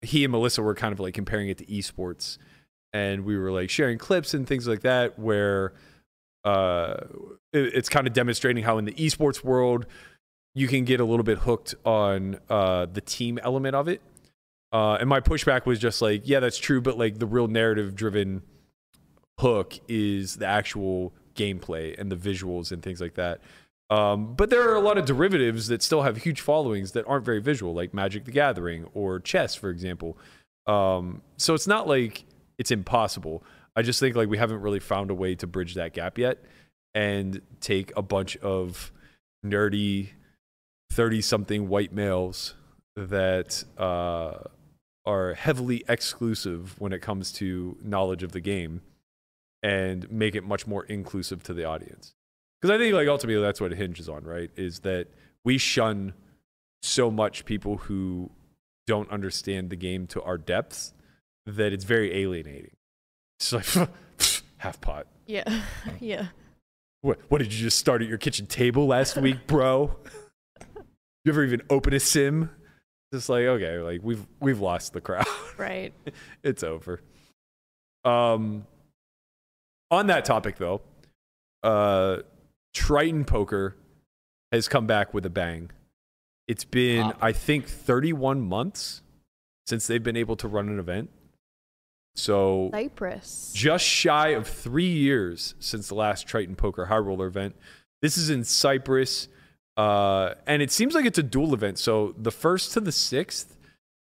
he and Melissa were kind of like comparing it to esports, and we were like sharing clips and things like that where uh, it- it's kind of demonstrating how in the esports world you can get a little bit hooked on uh, the team element of it. Uh, and my pushback was just like, yeah, that's true, but like the real narrative driven hook is the actual gameplay and the visuals and things like that. Um, but there are a lot of derivatives that still have huge followings that aren't very visual, like Magic the Gathering or chess, for example. Um, so it's not like it's impossible. I just think like we haven't really found a way to bridge that gap yet and take a bunch of nerdy 30 something white males that uh, are heavily exclusive when it comes to knowledge of the game and make it much more inclusive to the audience. Because I think like ultimately that's what it hinges on, right? Is that we shun so much people who don't understand the game to our depths that it's very alienating. It's like half pot. yeah. yeah. What, what did you just start at your kitchen table last week, bro? you ever even open a sim? Just like okay, like we've we've lost the crowd. Right. it's over. Um, on that topic though, uh, Triton Poker has come back with a bang. It's been, Wow. I think, 31 months since they've been able to run an event. So Cyprus. just shy of three years since the last Triton Poker High Roller event. This is in Cyprus, uh, and it seems like it's a dual event. So the first to the sixth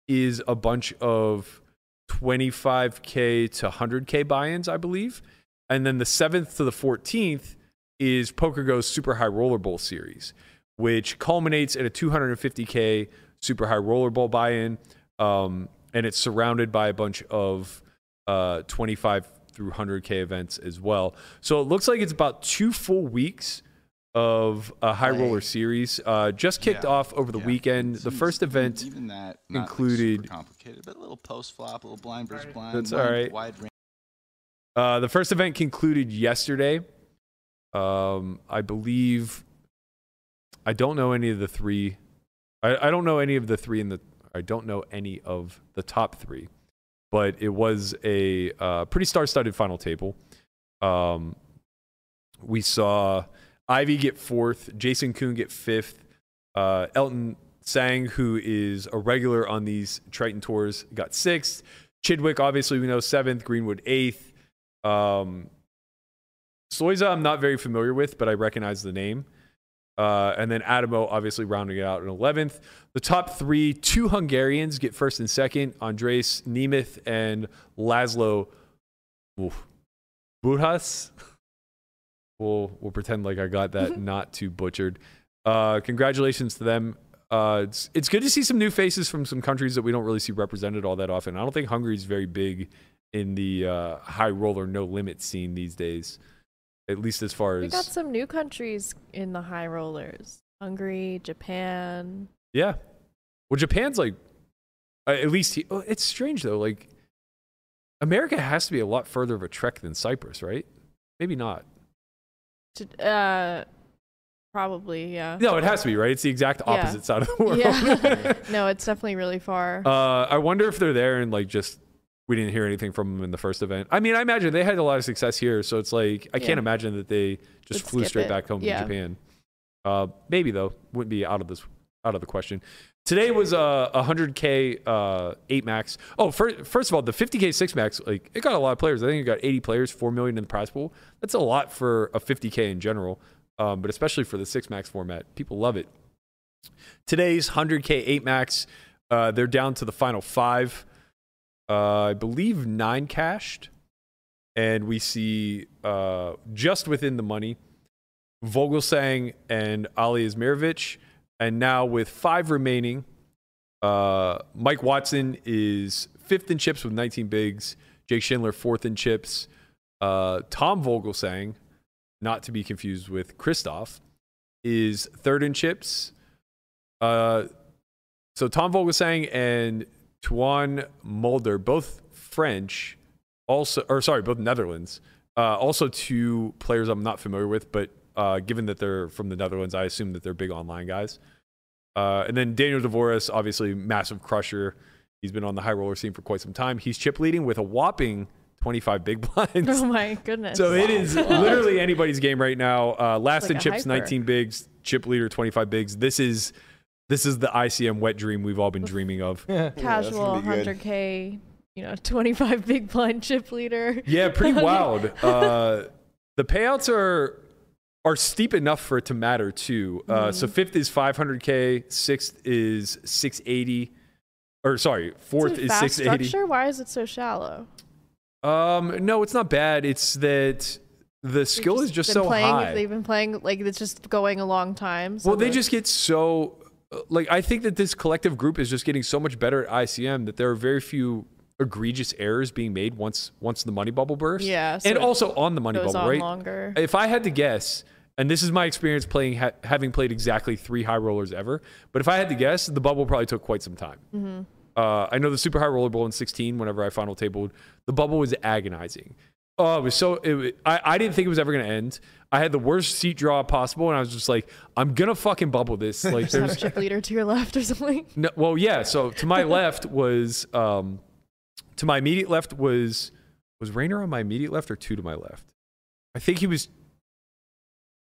is a bunch of 25k to 100k buy-ins, I believe, and then the seventh to the 14th is Poker Go's Super High Roller Bowl series, which culminates at a 250k Super High Roller Bowl buy-in, um, and it's surrounded by a bunch of uh, 25 through 100k events as well. So it looks like it's about two full weeks of a high roller series. Uh, just kicked Yeah. off over the Yeah. weekend. The first event even that not, like, included- super complicated, but a little post flop, a little blind versus blind. That's wide, all right. Wide range. Uh, the first event concluded yesterday. Um, I believe. I don't know any of the three. I, I don't know any of the three in the. I don't know any of the top three, but it was a uh, pretty star-studded final table. Um, we saw Ivey get fourth, Jason Koon get fifth, uh, Elton Tsang, who is a regular on these Triton tours, got sixth. Chidwick, obviously, we know seventh. Greenwood eighth. Um, Soiza, I'm not very familiar with, but I recognize the name. Uh, and then Adamo, obviously, rounding it out in 11th. The top three, two Hungarians get first and second Andres Nemeth and Laszlo oof, Burhas. We'll, we'll pretend like I got that not too butchered. Uh, congratulations to them. Uh, it's, it's good to see some new faces from some countries that we don't really see represented all that often. I don't think Hungary's very big in the uh, high roller no limit scene these days, at least as far as We got some new countries in the high rollers. Hungary, Japan. yeah. Well, Japan's like uh, at least he, oh, it's strange though. Like America has to be a lot further of a trek than Cyprus, right? Maybe not. Uh, Probably, yeah. No, it has to be right. It's the exact Yeah. opposite side of the world. Yeah. no, it's definitely really far. Uh, I wonder if they're there and like just we didn't hear anything from them in the first event. I mean, I imagine they had a lot of success here, so it's like I Yeah. can't imagine that they just Would flew straight it. back home Yeah. to Japan. Uh, maybe though, wouldn't be out of this out of the question. Today was uh, a 100k uh, eight max. Oh, first, first of all, the 50k six max like it got a lot of players. I think it got 80 players, four million in the prize pool. That's a lot for a 50k in general, um, but especially for the six max format, people love it. Today's 100k eight max, uh, they're down to the final five. Uh, I believe nine cashed, and we see uh, just within the money, Vogelsang and Ali Imsirovic, and now with five remaining, uh, Mike Watson is fifth in chips with 19 bigs. Jake Schindler fourth in chips. Uh, Tom Vogelsang, not to be confused with Christoph, is third in chips. Uh, so Tom Vogelsang and Teun Mulder, both French, also or sorry, both Netherlands. Uh, also two players I'm not familiar with, but uh, given that they're from the Netherlands, I assume that they're big online guys. Uh, and then Daniel Dvoress, obviously massive crusher. He's been on the high roller scene for quite some time. He's chip leading with a whopping 25 big blinds. oh my goodness. So it is literally anybody's game right now. Uh, last Like in chips, hyper. 19 bigs. Chip leader, 25 bigs. This is this is the ICM wet dream we've all been dreaming of. casual gonna be 100k, you know, 25 big blind chip leader. Yeah, pretty wild. Uh, the payouts are are steep enough for it to matter too. Uh, So fifth is 500k, sixth is 680, or sorry, fourth Is it is fast 680. structure? Why is it so shallow? Um, no, it's not bad. It's that the skill They've is just been so playing, high. They've been playing like it's just going a long time. So Well, they just get so like I think that this collective group is just getting so much better at ICM that there are very few egregious errors being made once once the money bubble bursts. Yeah, so and also on the money bubble, right? longer. If I had to guess, and this is my experience playing, ha- having played exactly three high rollers ever, but if I had to guess, the bubble probably took quite some time. Mm-hmm. Uh, I know the super high roller bowl in 16. Whenever I final tabled, the bubble was agonizing. Oh, it was so. It, I I didn't think it was ever gonna end. I had the worst seat draw possible, and I was just like, I'm gonna fucking bubble this. Like, Just have there's a chip leader to your left or something. no, well, yeah. So to my left was, um, to my immediate left was, was Rainer on my immediate left or two to my left? I think he was,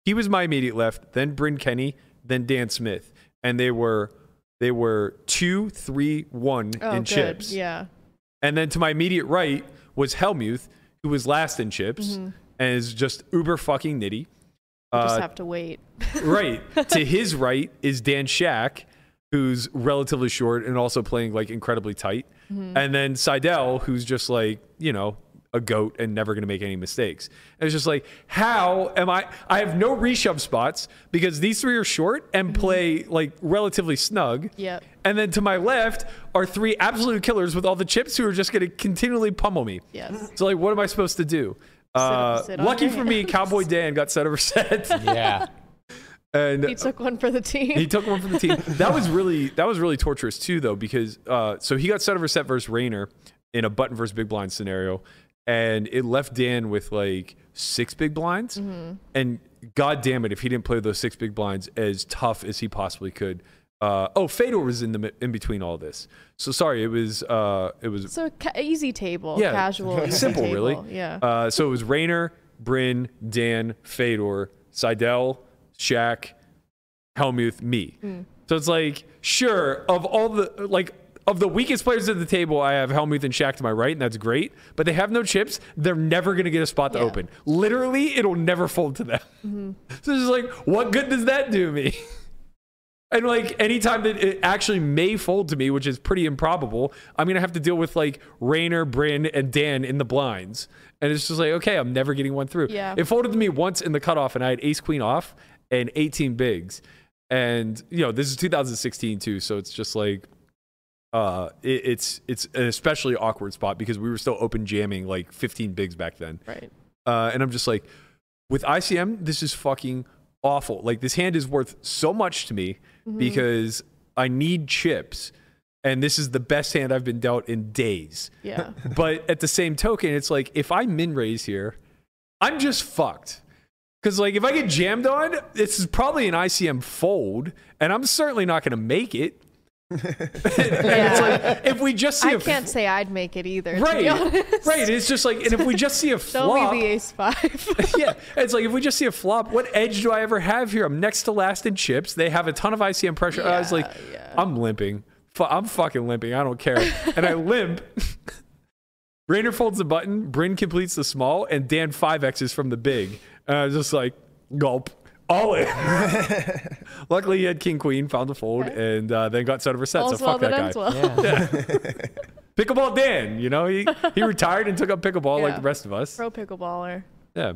he was my immediate left, then Bryn Kenny, then Dan Smith, and they were, they were two, three, one Oh, in good. chips, Yeah. and then to my immediate right was Hellmuth, who was last in chips, Mm-hmm. and is just uber fucking nitty. You just Uh, have to wait. right. to his right is Dan Shak, who's relatively short and also playing like incredibly tight. And then Seidel, who's just like, you know, a goat and never going to make any mistakes. And it's just like, how am I? I have no reshove spots because these three are short and play like relatively snug. Yep. And then to my left are three absolute killers with all the chips who are just going to continually pummel me. Yes. So, like, what am I supposed to do? Uh, sit on lucky your for me. Cowboy Dan got set over set. Yeah. and He took one for the team. he took one for the team. That was really that was really torturous too, though, because uh, so he got set over set versus Rainer in a button versus big blind scenario, and it left Dan with like six big blinds. And god damn it, if he didn't play those six big blinds as tough as he possibly could. Uh, oh, Fedor was in the in between all this. So sorry, it was uh, it was so ca- easy table, yeah, casual, easy simple, table. really. Yeah. Uh, so it was Rainer, Bryn, Dan, Fedor, Seidel, Shak, Hellmuth, me. Hmm. So it's like, sure, of all the like of the weakest players at the table, I have Hellmuth and Shak to my right, and that's great. But they have no chips. They're never gonna get a spot to Yeah. open. Literally, it'll never fold to them. Mm-hmm. So it's just like, what good does that do me? And like anytime that it actually may fold to me, which is pretty improbable, I'm gonna have to deal with like Rainer, Bryn, and Dan in the blinds. And it's just like, okay, I'm never getting one through. Yeah. It folded to me once in the cutoff, and I had ace queen off and 18 bigs. And you know, this is 2016 too, so it's just like uh it, it's it's an especially awkward spot because we were still open jamming like 15 bigs back then. right. Uh, and I'm just like, with ICM, this is fucking awful. Like this hand is worth so much to me Mm-hmm. because I need chips, and this is the best hand I've been dealt in days. Yeah. but at the same token, it's like if I min raise here, I'm just fucked. Because like if I get jammed on, this is probably an ICM fold, and I'm certainly not going to make it. And it's like if we just see I a can't say I'd make it either. To right, be honest. right. It's just like, and if we just see a flop, me the ace five. yeah, it's like if we just see a flop, what edge do I ever have here? I'm next to last in chips. They have a ton of ICM pressure. I was like, Yeah, yeah. I'm limping. I'm fucking limping. I don't care. and I limp. Rainer folds the button. Bryn completes the small, and Dan five X's from the big. And I was just like, gulp. All in. Luckily, he had king queen, found the fold, and uh, then got set over set. All's so well fuck that that ends guy. well. Pickleball Dan, you know, he, he retired and took up pickleball like the rest of us. Pro pickleballer. Yeah.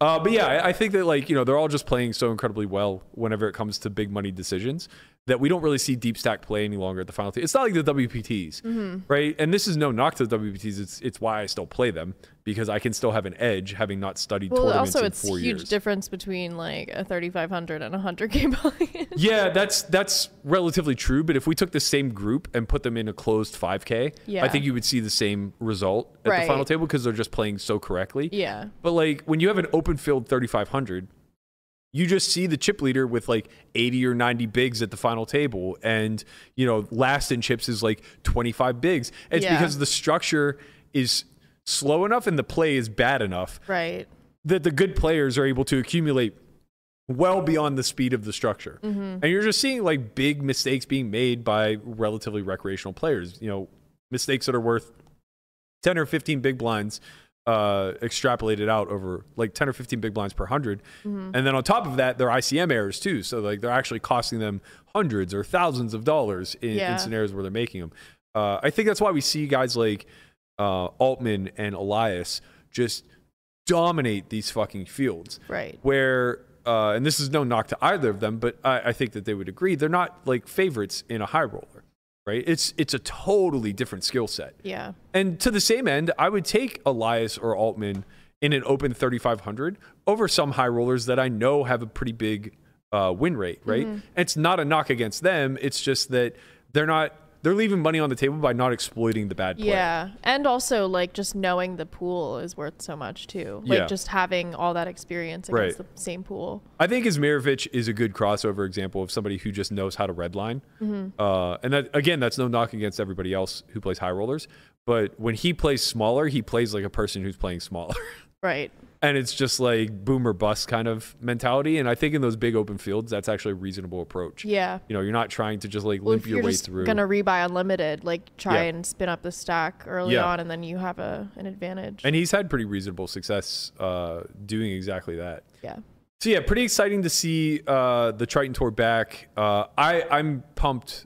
Uh, but yeah, I, I think that like, you know, they're all just playing so incredibly well whenever it comes to big money decisions that we don't really see deep stack play any longer at the final table. It's not like the WPTs, Mm-hmm. right? And this is no knock to the WPTs. It's it's why I still play them because I can still have an edge having not studied Well, tournaments also in it's four huge difference between like a 3500 and a 100k buy-in. Yeah, that's that's relatively true. But if we took the same group and put them in a closed 5K, I Yeah. I think you would see the same result at the final table because they're just playing so correctly. yeah. But like when you have an open field 3500, you just see the chip leader with like 80 or 90 bigs at the final table and you know last in chips is like 25 bigs. It's Yeah. because the structure is slow enough and the play is bad enough Right. that the good players are able to accumulate well beyond the speed of the structure. Mm-hmm. And you're just seeing like big mistakes being made by relatively recreational players, you know, mistakes that are worth 10 or 15 big blinds uh extrapolated out over like 10 or 15 big blinds per 100 Mm-hmm. and then on top of that they're icm errors too so like they're actually costing them hundreds or thousands of dollars in, Yeah. in scenarios where they're making them uh i think that's why we see guys like uh altman and elias just dominate these fucking fields Right. where uh, and this is no knock to either of them, but I, I think that they would agree they're not like favorites in a high roller, right? It's it's a totally different skill set. Yeah. And to the same end, I would take Elias or Altman in an open 3500 over some high rollers that I know have a pretty big uh, win rate, right? Mm-hmm. It's not a knock against them. It's just that they're not they're leaving money on the table by not exploiting the bad play. Yeah. And also like just knowing the pool is worth so much too. Like Yeah. just having all that experience against Right. the same pool. I think Imsirovic is a good crossover example of somebody who just knows how to redline. Uh, and that again, that's no knock against everybody else who plays high rollers. But when he plays smaller, he plays like a person who's playing smaller. Right. And it's just like boom or bust kind of mentality. And I think in those big open fields, that's actually a reasonable approach. Yeah. You know, you're not trying to just like Well, limp your you're way just through. gonna rebuy unlimited, like try Yeah. and spin up the stack early Yeah. on, and then you have a an advantage. and he's had pretty reasonable success uh, doing exactly that. yeah. So yeah, pretty exciting to see uh, the Triton Tour back. Uh, I I'm pumped.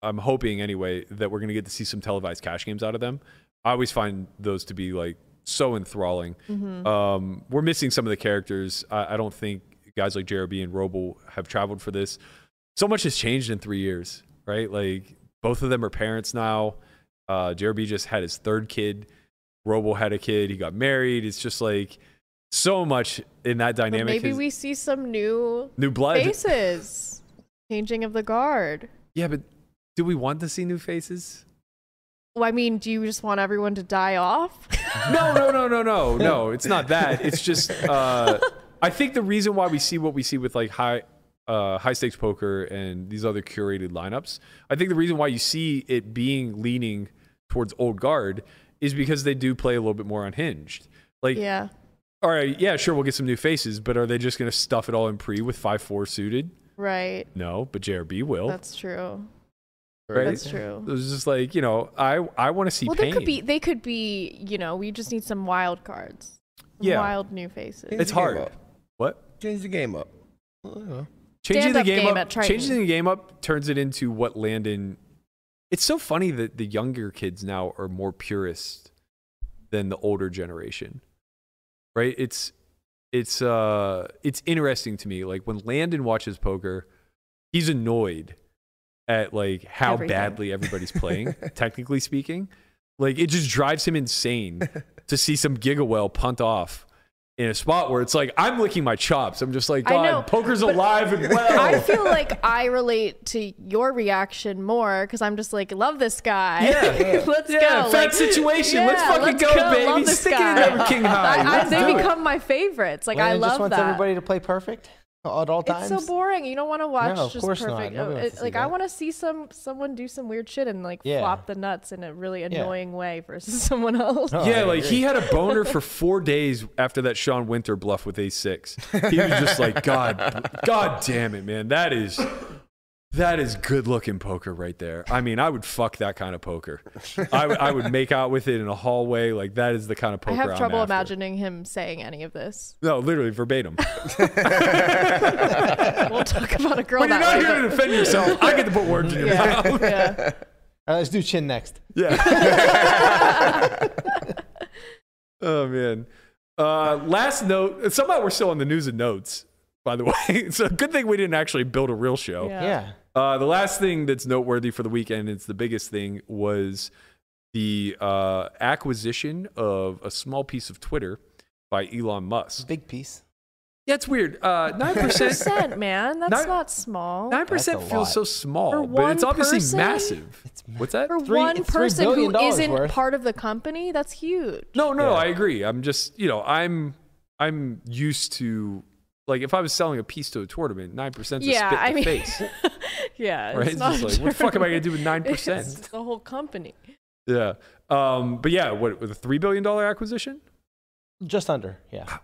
I'm hoping anyway that we're gonna get to see some televised cash games out of them. I always find those to be like so enthralling. Um, we're missing some of the characters. I, I don't think guys like JRB and Roble have traveled for this. So much has changed in three years, right? Like both of them are parents now. Uh, JRB just had his third kid. Roble had a kid. He got married. It's just like so much in that But dynamic. maybe is- we see some new new blood. faces. Changing of the guard. Yeah, but do we want to see new faces? I mean, do you just want everyone to die off? No, no, no, no, no, no. It's not that. It's just uh, I think the reason why we see what we see with like high uh, high stakes poker and these other curated lineups. I think the reason why you see it being leaning towards old guard is because they do play a little bit more unhinged. Like, yeah. all right, yeah, sure, we'll get some new faces, but are they just going to stuff it all in pre with five four suited? Right. No, but JRB will. That's true. Right? That's true. It was just like you know, I I want to see Well, pain. they could be. They could be. You know, we just need some wild cards. Yeah. Wild new faces. Change It's hard. up. What? Change the game up. Well, you changing the Stand-up game, game up, at changing the game up turns it into what Landon. It's so funny that the younger kids now are more purist than the older generation, right? It's it's uh it's interesting to me. Like when Landon watches poker, he's annoyed at like how Everything. badly everybody's playing. technically speaking, like it just drives him insane to see some Gigawell punt off in a spot where it's like I'm licking my chops. I'm just like, I God, know, poker's alive and well. I feel like I relate to your reaction more because I'm just like, love this guy. Yeah. let's yeah, go. fat Like, situation. let's fucking let's go, go. baby. Love this Stick guy. it in there, King High. I, I, they do it. become my favorites. Like Well, I then love just wants that. everybody to play perfect at all times. It's so boring. You don't want to watch No, of just course perfect. Nobody uh, it- to see like I want to see some someone do some weird shit and like Yeah. flop the nuts in a really annoying way versus someone else. No, Yeah, I like agree. he had a boner for four days after that Sean Winter bluff with a six. He was just like, God, God damn it, man. That is that is good looking poker right there. I mean, I would fuck that kind of poker. I would- make out with it in a hallway. Like that is the kind of I poker have I'm trouble after. imagining him saying any of this. No, literally verbatim. We'll talk about a girl when you're that not way, here to defend yourself, I get to put words in your yeah, mouth. yeah. All right, let's do chin next. Yeah. oh man. Uh, last note. Somehow we're still on the news and notes. By the way, it's a good thing we didn't actually build a real show. Yeah. Yeah. Uh, the last thing that's noteworthy for the weekend, it's the biggest thing, was the uh, acquisition of a small piece of Twitter by Elon Musk. Big piece. Yeah, it's weird. Uh, Nine percent. percent, man. That's Nine- not small. Nine percent feels so small, but it's obviously person? massive. It's What's that? For Three- one person billion who dollars isn't worth. part of the company, that's huge. No, no, Yeah. I agree. I'm just, you know, I'm I'm used to like if I was selling a piece to a tournament, nine percent is yeah, spit in I the mean, face. yeah, Right? it's It's not just like, what the fuck am I gonna do with nine percent? It's percent? the whole company. Yeah. Um, but yeah, what with a three billion dollar acquisition? Just under. Yeah.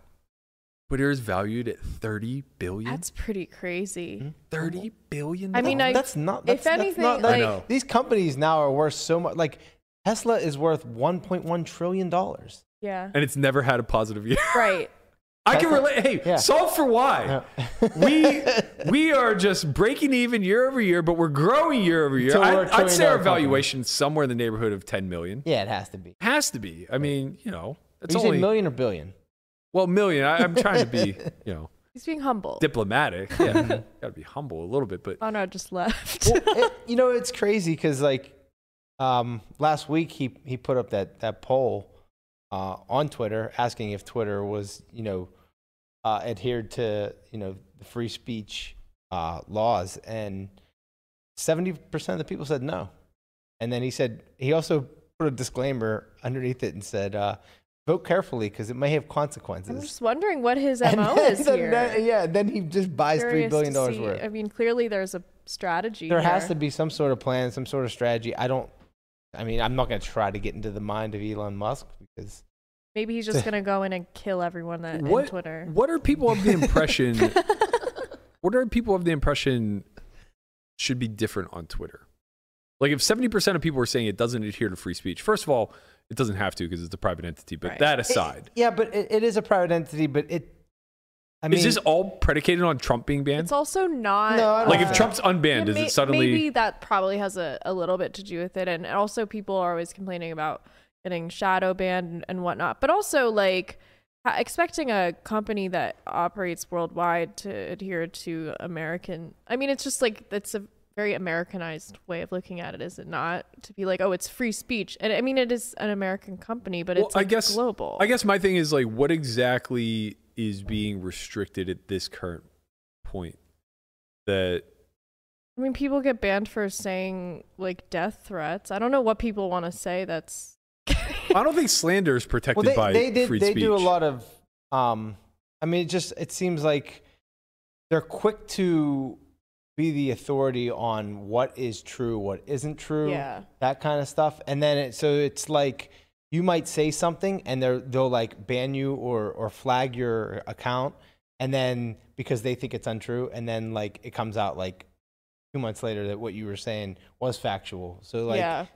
Twitter is valued at thirty billion. That's pretty crazy. thirty billion. I mean, dollars? I- that's not. if That's, that's anything, not, like- I know. these companies now are worth so much. Like Tesla is worth 1.1 trillion dollars. Yeah. and it's never had a positive year. Right. I can relate. Hey, Yeah. solve for why. we we are just breaking even year over year, but we're growing year over year. Until we're a I, I'd say our dollar company. valuation somewhere in the neighborhood of ten million. Yeah, it has to be. Has to be. I mean, you know, Are it's you only saying million or billion? well million. I, I'm trying to be, you know, He's being humble. diplomatic. Yeah, got to be humble a little bit, but Oh no, just left. well, it, you know, it's crazy because like um, last week he he put up that that poll uh, on Twitter asking if Twitter was you know uh, adhered to you know the free speech uh, laws, and seventy percent of the people said no. And then he said he also put a disclaimer underneath it and said, uh, "Vote carefully because it may have consequences." I'm just wondering what his mo then- is then- here. then- yeah, then he just buys three Curious billion to dollars see- worth. I mean, clearly there's a strategy. There has to be some sort of plan, some sort of strategy. I don't. I mean, I'm not going to try to get into the mind of Elon Musk because Maybe he's just gonna go in and kill everyone that in what Twitter. what are people of the impression? what are people of the impression should be different on Twitter? Like if seventy percent of people are saying it doesn't adhere to free speech, first of all, it doesn't have to because it's a private entity. But Right. that aside, yeah, but it, it is a private entity. But it, I mean, is this all predicated on Trump being banned? It's also not No, like think if so. Trump's unbanned, Yeah, is may- it suddenly? maybe that probably has a, a little bit to do with it and also people are always complaining about getting shadow banned and, and whatnot but also like expecting a company that operates worldwide to adhere to american i mean it's just like it's a very americanized way of looking at it is it not to be like oh it's free speech and i mean it is an american company but Well, it's I guess- global I guess my thing is like, what exactly is being restricted at this current point? That I mean, people get banned for saying like death threats. I don't know what people want to say. That's I don't think slander is protected well, they, by they did. free They speech. do a lot of. Um, I mean, it just it seems like they're quick to be the authority on what is true, what isn't true, Yeah. that kind of stuff. And then it, so it's like you might say something, and they're they'll like ban you or or flag your account, and then because they think it's untrue, and then like it comes out like two months later that what you were saying was factual. So like yeah.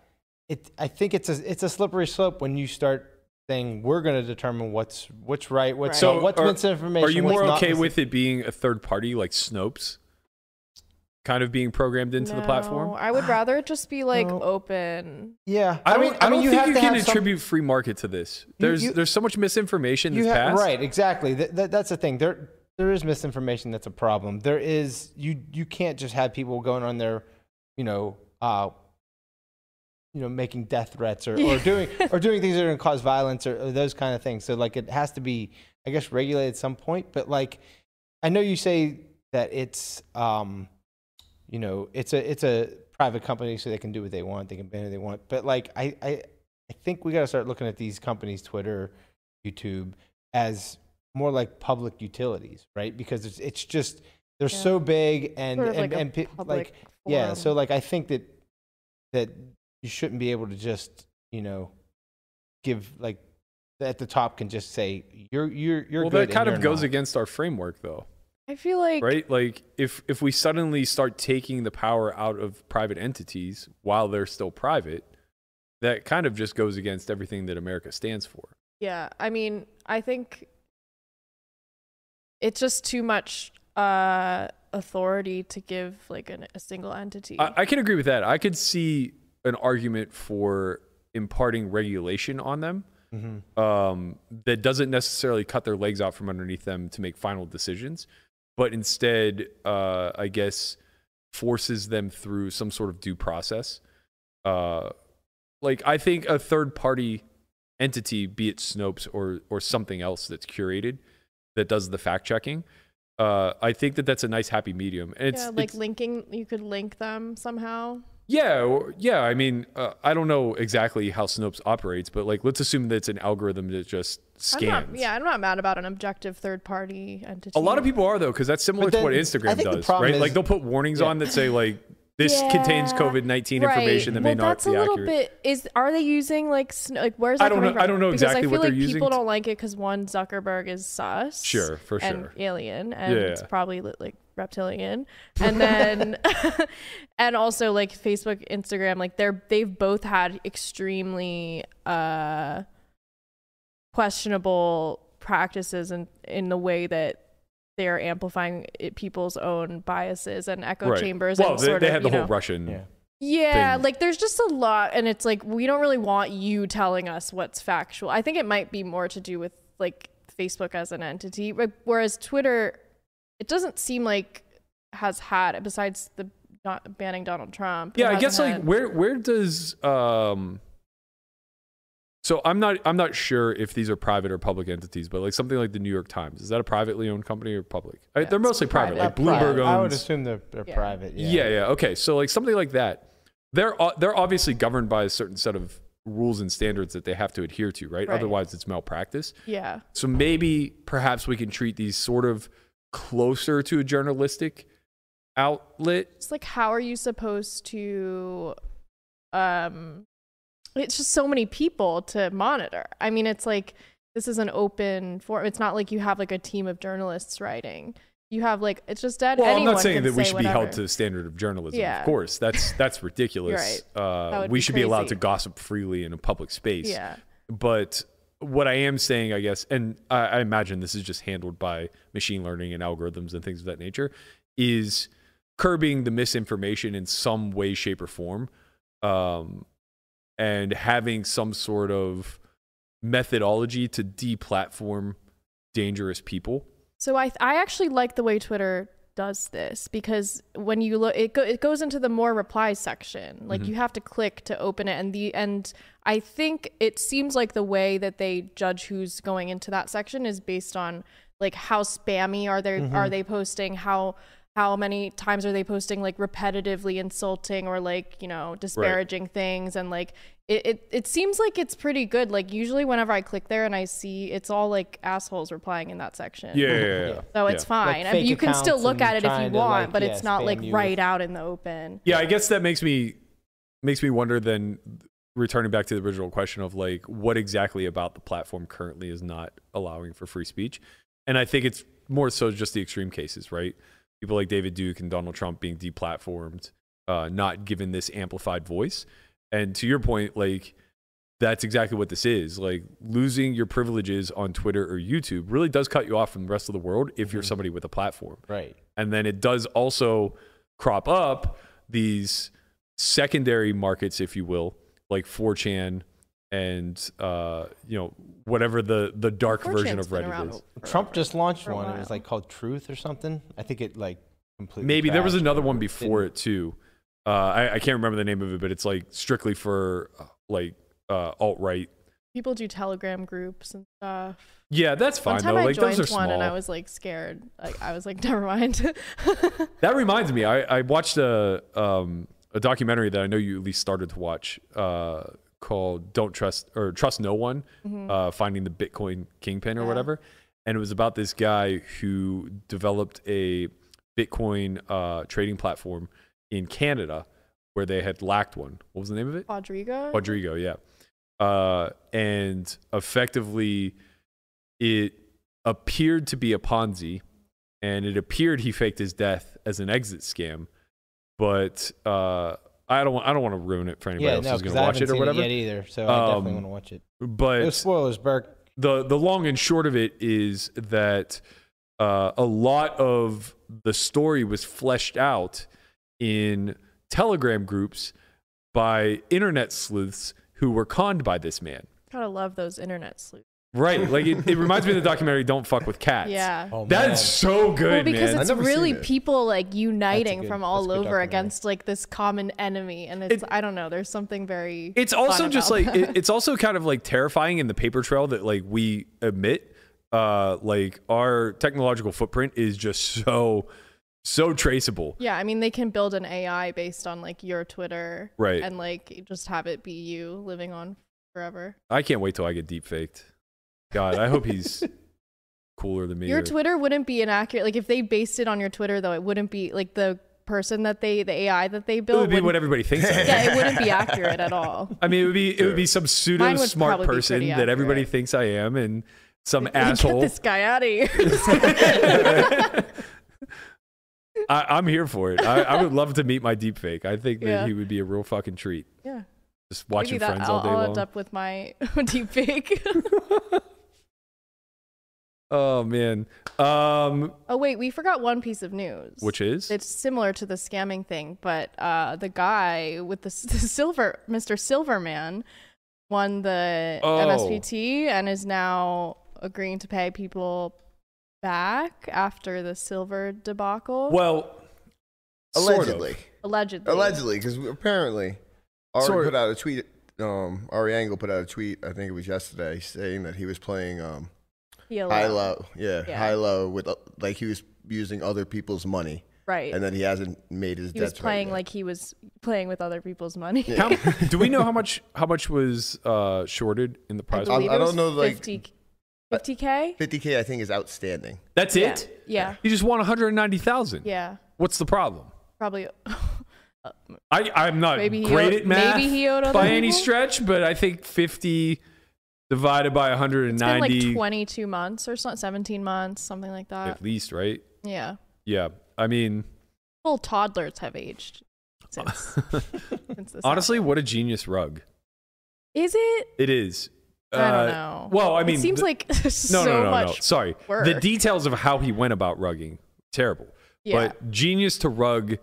it I think it's a it's a slippery slope when you start saying we're going to determine what's what's right, what's Right. So what's are- misinformation. Are you more okay with it being a third party like Snopes, kind of being programmed into the No, platform? I would rather it just be like No. open. Yeah, I don't. I, mean, don't mean, you think have you to can have some- attribute free market to this. There's you- there's so much misinformation you that's have, passed. right, exactly. Th- th- that's the thing. There there is misinformation that's a problem. There is you you can't just have people going on their, you know, uh, you know, making death threats or, or doing or doing things that are going to cause violence or, or those kind of things. So like it has to be, I guess, regulated at some point. But like, I know you say that it's, um, you know, it's a it's a private company, so they can do what they want, they can ban who they want. But like, I I, I think we got to start looking at these companies, Twitter, YouTube, as more like public utilities, right? Because it's it's just they're Yeah. so big and Sort of and, like a and like yeah. So like, I think that that you shouldn't be able to just you know give like at the top can just say you're you're you're well, good that kind of goes not. against our framework, though, I feel like right? Like if if we suddenly start taking the power out of private entities while they're still private, that kind of just goes against everything that America stands for. Yeah, I mean, I think it's just too much uh, authority to give like an, a single entity. I, I can agree with that. I could see an argument for imparting regulation on them Mhm. um, that doesn't necessarily cut their legs out from underneath them to make final decisions, but instead, uh, I guess, forces them through some sort of due process. Uh, like I think a third party entity, be it Snopes or or something else that's curated, that does the fact checking. Uh, I think that that's a nice happy medium, and it's yeah, like it's- linking, you could link them somehow. Yeah, or- yeah. I mean, uh, I don't know exactly how Snopes operates, but like, let's assume that it's an algorithm that just I'm scans. not, yeah, I'm not mad about an objective third party entity. A lot of people are though, because that's similar But to what Instagram does, right? is- like they'll put warnings Yeah. on that say like this contains COVID nineteen right. information that may well, not that's be a little accurate. bit. Is are they using like sn- like where's I don't coming know- I don't know because exactly I feel what they're like using people don't like it because one Zuckerberg is sus, Sure, for sure. and sure. alien, and Yeah. it's probably like reptilian, and then and also like Facebook, Instagram, like they're they've both had extremely uh questionable practices in in the way that they are amplifying it, people's own biases and echo right. chambers. Well, and they, sort they of, had the whole know, Russian. Yeah. yeah, thing. like there's just a lot, and it's like we don't really want you telling us what's factual. I think it might be more to do with like Facebook as an entity, whereas Twitter, it doesn't seem like has had besides the not banning Donald Trump. Yeah, I hasn't guess like where where does um. So I'm not I'm not sure if these are private or public entities, but like something like the New York Times is that a privately owned company or public? I- they're mostly private. private. Like Uh, Bloomberg pri- owns. I would assume they're, they're Yeah. private. Yeah. Yeah. yeah, Okay. So like something like that, they're they're obviously governed by a certain set of rules and standards that they have to adhere to, right? Right. Otherwise, it's malpractice. yeah, So maybe perhaps we can treat these sort of closer to a journalistic outlet. it's like how are you supposed to, um, it's just so many people to monitor. I mean, it's like this is an open forum. It's not like you have like a team of journalists writing. You have like it's just that. Well, I'm not saying can that we say should be held to the standard of journalism. Yeah. Of course, that's that's ridiculous. That Uh, would we be should be allowed to gossip freely in a public space. Yeah. But what I am saying, I guess, and I, I imagine this is just handled by machine learning and algorithms and things of that nature, is curbing the misinformation in some way, shape, or form, um, and having some sort of methodology to deplatform dangerous people. So I I actually like the way Twitter does this because when you look it go, it goes into the more replies section. Like Mm-hmm. you have to click to open it and the and I think it seems like the way that they judge who's going into that section is based on like how spammy are they Mm-hmm. are they posting how how many times are they posting like repetitively insulting or like you know disparaging things and like it, it it seems like it's pretty good like usually whenever i click there and i see it's all like assholes replying in that section Yeah, yeah, yeah. yeah. so it's Yeah. fine. Like I mean, you can still look at it if you trying to, want, like, but yeah, it's not like right with- out in the open. Yeah, I guess that makes me makes me wonder then returning back to the original question of like what exactly about the platform currently is not allowing for free speech. And I think it's more so just the extreme cases, right? People like David Duke and Donald Trump being deplatformed, uh, not given this amplified voice. And to your point, like that's exactly what this is. Like losing your privileges on Twitter or YouTube really does cut you off from the rest of the world if you're somebody with a platform Right. and then it does also crop up these secondary markets, if you will, like 4chan and uh, you know whatever the the dark version 4chan's of Reddit is. Trump just launched one. It was like called Truth or something. I think it like completely. Maybe there was another one before didn't- it too. Uh, I, I can't remember the name of it, but it's like strictly for uh, like uh, alt right. People do Telegram groups and stuff. Yeah, that's fine One time though. I Like joined those are one small. and I was like scared. Like I was like, never mind. That reminds me, I, I watched a um, a documentary that I know you at least started to watch uh, called "Don't Trust" or "Trust No One," uh, finding the Bitcoin kingpin or Mm-hmm. Yeah. whatever, and it was about this guy who developed a Bitcoin uh, trading platform in Canada where they had lacked one. What was the name of it? Quadriga. Quadriga, yeah. Uh, and effectively, it appeared to be a Ponzi, and it appeared he faked his death as an exit scam. But uh, I don't, want, I don't want to ruin it for anybody Yeah, else no, who's going to watch haven't it or seen whatever. it yet either. So I definitely Um, want to watch it. But No spoilers, Burke. the the long and short of it is that uh, a lot of the story was fleshed out in Telegram groups by internet sleuths who were conned by this man. Gotta love those internet sleuths. Right, like it, it reminds me of the documentary "Don't Fuck with Cats." Yeah. Oh, that's so good, well, because man. it's really it. people like uniting good- from all over against like this common enemy, and it's It- I don't know. There's something very. it's fun also just about like it, it's also kind of like terrifying in the paper trail that like we admit uh like our technological footprint is just so so traceable Yeah, I mean they can build an AI based on like your Twitter, Right. And like just have it be you living on forever. i can't wait till i get deep faked god i hope he's cooler than me Your or- Twitter wouldn't be inaccurate. Like if they based it on your Twitter, though, it wouldn't be like the person that they, the AI that they built. it built. would be what everybody thinks I am. yeah, it wouldn't be accurate at all. i mean it would be it would be some pseudo smart person that everybody thinks i am and some Get asshole this guy out of here. I, i'm here for it I, I would love to meet my deep fake i think that Yeah. he would be a real fucking treat yeah, just watching maybe that friends I'll, all day I'll long end up with my deep fake. Oh man um oh wait, we forgot one piece of news. which is it's similar to the scamming thing, but uh, the guy with the, the silver, Mr. Silverman, won the Oh. MSPT and is now agreeing to pay people back after the silver debacle. Well, sort of. Allegedly. Allegedly. Allegedly, because apparently Ari Sort- put out a tweet. Um, Ari Engel put out a tweet. I think it was yesterday, saying that he was playing um, PLO. high low. Yeah, Yeah. high low with uh, like he was using other people's money, Right. and then he hasn't made his he was debts right playing yet. like he was playing with other people's money. How, do we know how much how much was uh, shorted in the I prize? believe I it don't know, like- 50, 50k. 50k. I think is outstanding. That's Yeah. it. Yeah. He just won one hundred ninety thousand. Yeah. What's the problem? Probably. I I'm not Maybe he great owed- at math maybe he owed other by any people? stretch, but I think fifty divided by one hundred and It's been like 22 months or something, 17 months, something like that. at least, right? Yeah. Yeah. I mean, Full toddlers have aged since, since honestly, happened. what a genius rug is it? it is. I don't Uh, know. Well, I mean, it seems the- like no, so no, no, no. much. Sorry, the details of how he went about rugging terrible. Yeah. But genius to rug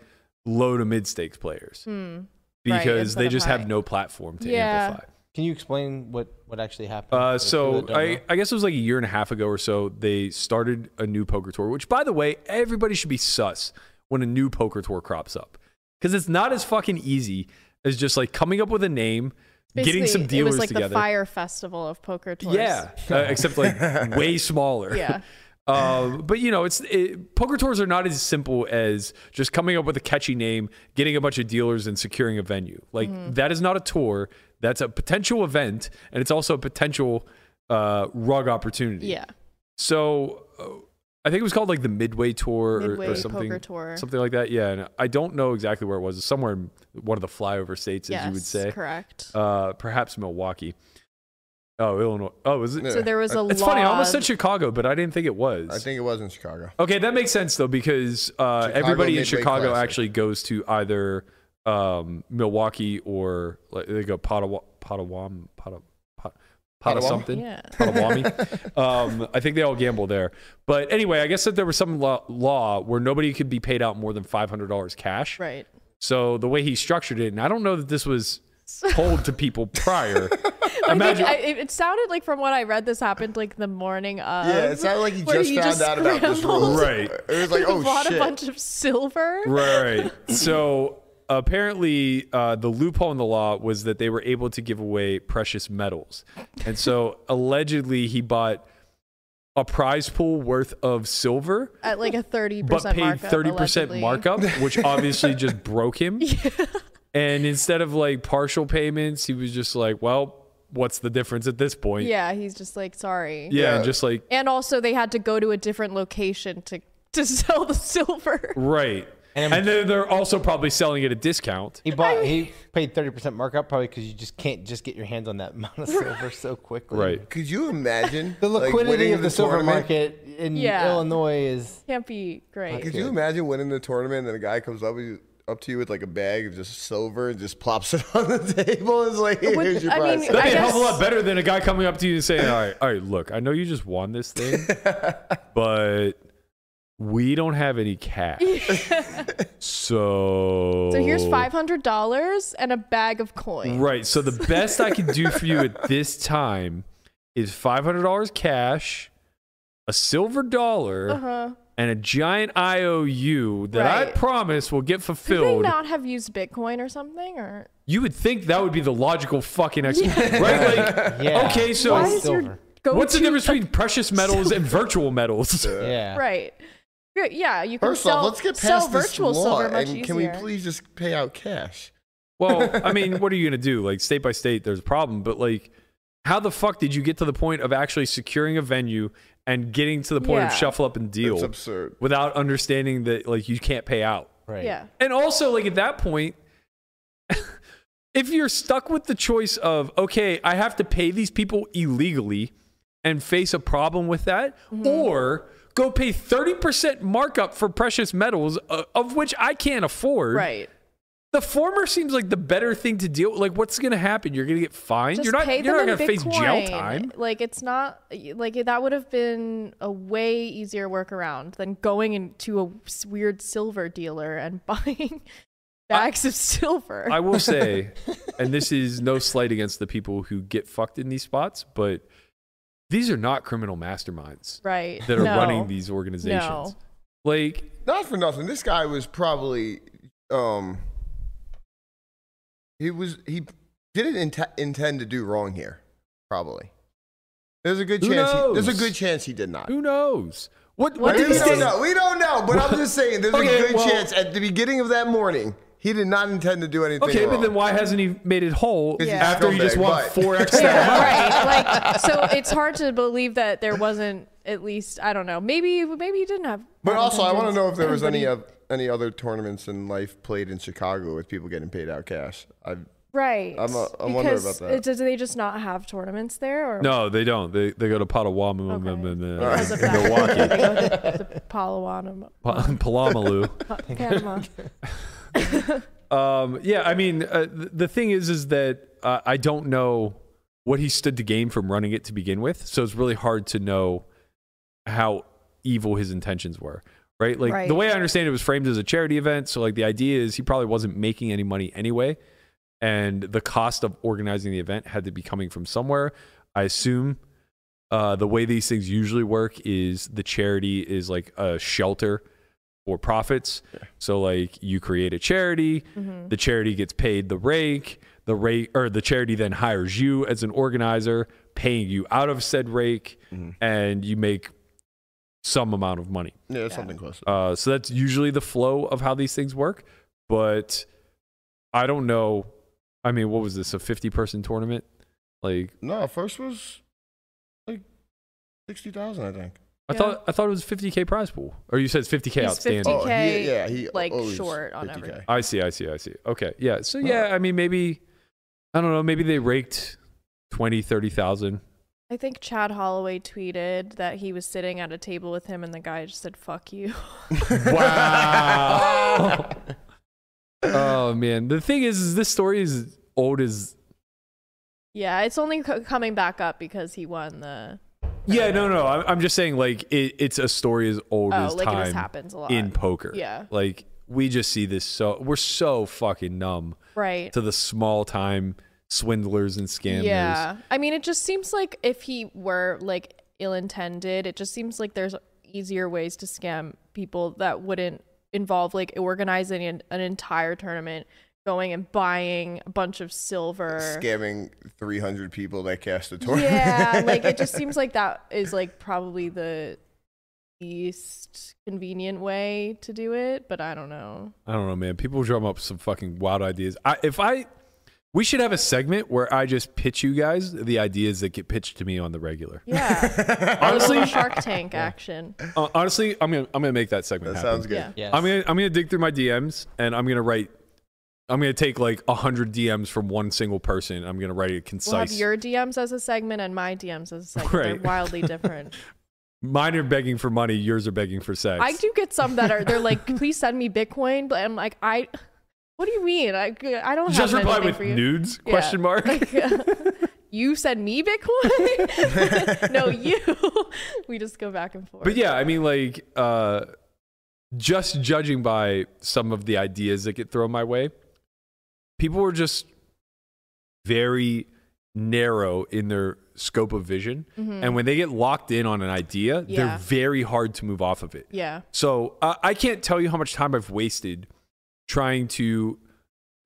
low to mid stakes players. Right, because instead they just have no platform to Yeah. amplify. Can you explain what, what actually happened? Uh, so people that don't I. I guess it was like a year and a half ago or so. They started a new poker tour, which by the way, everybody should be sus when a new poker tour crops up because it's not as fucking easy as just like coming up with a name, getting some dealers It was like together. the fire festival of poker tours. Yeah, uh, except like way smaller. Yeah. Uh, but you know, it's it, poker tours are not as simple as just coming up with a catchy name, getting a bunch of dealers, and securing a venue. Like Mm-hmm. that is not a tour. That's a potential event, and it's also a potential uh, rug opportunity. Yeah. So uh, I think it was called like the Midway Tour or- Midway or, something, Poker Tour. something like that. Yeah, and I don't know exactly where it was. It's somewhere in one of the flyover states, Yes. as you would say. Correct. Uh, perhaps Milwaukee. Oh, Illinois. Oh, is it? So there was a It's law. funny. I almost said Chicago, but I didn't think it was. I think it was in Chicago. Okay, that makes sense though because uh, Chicago everybody in Midway Chicago Classic. actually goes to either um, Milwaukee or like, they go Pottawa, Pottawam, Potta, Pot, Potta something. Yeah. Potawatomi. um, I think they all gamble there. But anyway, I guess that there was some law, law where nobody could be paid out more than five hundred dollars cash. Right. So the way he structured it, and I don't know that this was told to people prior. I Imagine- think I, it it sounded like from what I read, this happened like the morning of. Yeah, it sounded like he just he found out about this rule. Right. It was like, oh bought shit. a bunch of silver. Right. So apparently uh, the loophole in the law was that they were able to give away precious metals, and so allegedly he bought a prize pool worth of silver, At like a 30% but paid markup, thirty percent markup, which obviously just broke him. And instead of like partial payments, he was just like, "Well, what's the difference at this point?" Yeah, he's just like, sorry. yeah, and just like And also, they had to go to a different location to to sell the silver. right. And- And then they're also probably selling it at a discount. He bought. He paid thirty percent markup probably because you just can't just get your hands on that amount of silver so quickly. Right. Could you imagine The liquidity winning of the silver market in Yeah. Illinois is. Can't be great. Could you imagine winning the tournament and a guy comes up with you, up to you with like a bag of just silver and just plops it on the table? It's like, Would- here's your I prize. mean, That'd be a hell of a lot better than a guy coming up to you and saying, "All right, all right, look, I know you just won this thing, but we don't have any cash, so So here's five hundred dollars and a bag of coins. Right. So the best I can do for you at this time is five hundred dollars cash, a silver dollar, Uh-huh. and a giant IOU that I promise will get Could they fulfilled. not have used Bitcoin or something? Or You would think that would be the logical fucking explanation, right? Like, Yeah. okay, so Why Why is your go-to what's the difference between precious metals and virtual metals? Yeah. right? Yeah, Yeah, you can First sell, off, let's get sell past this virtual law silver much and easier. can we please just pay out cash? Well, I mean, what are you going to do? Like, state by state, there's a problem. But, like, how the fuck did you get to the point of actually securing a venue and getting to the point of shuffle up and deal It's absurd. without understanding that, like, you can't pay out? Right. Yeah. And also, like, at that point, if you're stuck with the choice of, okay, I have to pay these people illegally and face a problem with that, Mm-hmm. or go pay 30% markup for precious metals, uh, of which I can't afford. Right. The former seems like the better thing to deal. Like, what's going to happen? You're going to get fined. Just you're not. You're not going to face jail time. Like it's not like that would have been a way easier workaround than going into a weird silver dealer and buying bags of silver. I will say, and this is no slight against the people who get fucked in these spots, but these are not criminal masterminds right. that are No. running these organizations. No. Like, Not for nothing. This guy was probably um he was he didn't int- intend to do wrong here. Probably. There's a good Who chance. He, there's a good chance he did not. who knows? What? What What did did we he he don't say? know. We don't know. But I'm just saying, there's Okay, a good well- chance at the beginning of that morning he did not intend to do anything. Okay, wrong. but then why hasn't he made it whole he's after he just won four extra Yeah, right. Like so, it's hard to believe that there wasn't at least I don't know. Maybe maybe he didn't have. But also, I want to know if there was any of any other tournaments in life played in Chicago with people getting paid out cash. I right. I'm a- I wonder because about that. it- Do they just not have tournaments there? Or No, they don't. They they go to Potawatomi Okay. and because of uh, that. Milwaukee, They go to the Palawanam, Palamalu. Panama. Um, yeah, I mean, uh, th- the thing is, is that uh, I don't know what he stood to gain from running it to begin with, so it's really hard to know how evil his intentions were. Right? Like Right. the way I understand it was framed as a charity event, so like the idea is he probably wasn't making any money anyway, and the cost of organizing the event had to be coming from somewhere. I assume uh, the way these things usually work is the charity is like a shelter for profits. So like you create a charity, Mm-hmm. the charity gets paid the rake, the rake or the charity then hires you as an organizer, paying you out of said rake, and you make some amount of money. yeah, it's something close. Uh, so that's usually the flow of how these things work. But I don't know. I mean, what was this? A 50 person tournament? Like, no, first was like sixty thousand, I think. I Yeah. thought I thought it was 50k prize pool, or you said 50k He's outstanding. 50K. Oh, he, yeah, he like, short on 50K. everything. I see, I see, I see. Okay, yeah. So yeah, I mean, maybe I don't know. Maybe they raked 20, 30,000. I think Chad Holloway tweeted that he was sitting at a table with him, and the guy just said "fuck you." Wow. oh man, the thing is, is this story is old as. yeah, it's only co- coming back up because he won the. Yeah, no, no. I'm, I'm just saying, like, it, it's a story as old Oh, as like time this happens a lot in poker. Yeah. like we just see this so we're so fucking numb right. to the small time swindlers and scammers. Yeah, I mean, it just seems like if he were like ill-intended, it just seems like there's easier ways to scam people that wouldn't involve like organizing an, an entire tournament, going and buying a bunch of silver. Scamming 300 people that cast a tournament. Yeah, like it just seems like that is like probably the least convenient way to do it, but I don't know. I don't know, man. People drum up some fucking wild ideas. I, if I, we should have a segment where I just pitch you guys the ideas that get pitched to me on the regular. Yeah. Honestly- Honestly, Shark Tank action. Uh, honestly, I'm gonna I'm gonna make that segment. that happen. sounds good. Yeah. Yes. I'm gonna I'm gonna dig through my DMs and I'm gonna write. I'm gonna take like a hundred DMs from one single person. I'm gonna write it concise. We'll have your DMs as a segment and my DMs as a segment. They're Right. wildly different. Mine are begging for money. Yours are begging for sex. I do get some that are they're like, please send me Bitcoin, but I'm like, I what do you mean? I I don't Just have reply with for you. nudes? Yeah. Question mark. you send me Bitcoin? no, you. we just go back and forth. But yeah, I mean, like, uh, just judging by some of the ideas that get thrown my way, people are just very narrow in their scope of vision. And when they get locked in on an idea, Mm-hmm. Yeah. they're very hard to move off of it. Yeah. So uh, I can't tell you how much time I've wasted trying to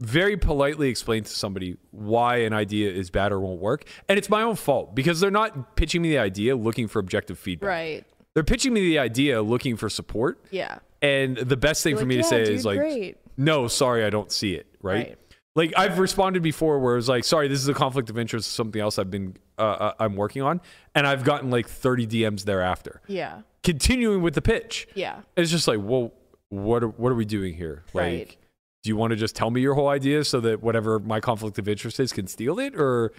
very politely explain to somebody why an idea is bad or won't work. And it's my own fault because they're not pitching me the idea looking for objective feedback. Right. They're pitching me the idea looking for support. Yeah. And the best thing You're for like, me to "Yeah, say dude, is like, great." no, sorry, I don't see it. Right? Right. Like I've responded before where it was like, sorry, this is a conflict of interest, something else I've been, uh, uh, I'm working on. And I've gotten like 30 DMs thereafter, Yeah. continuing with the pitch. Yeah. It's just like, well, what are, what are we doing here? Like, Right. do you want to just tell me your whole idea so that whatever my conflict of interest is can steal it, or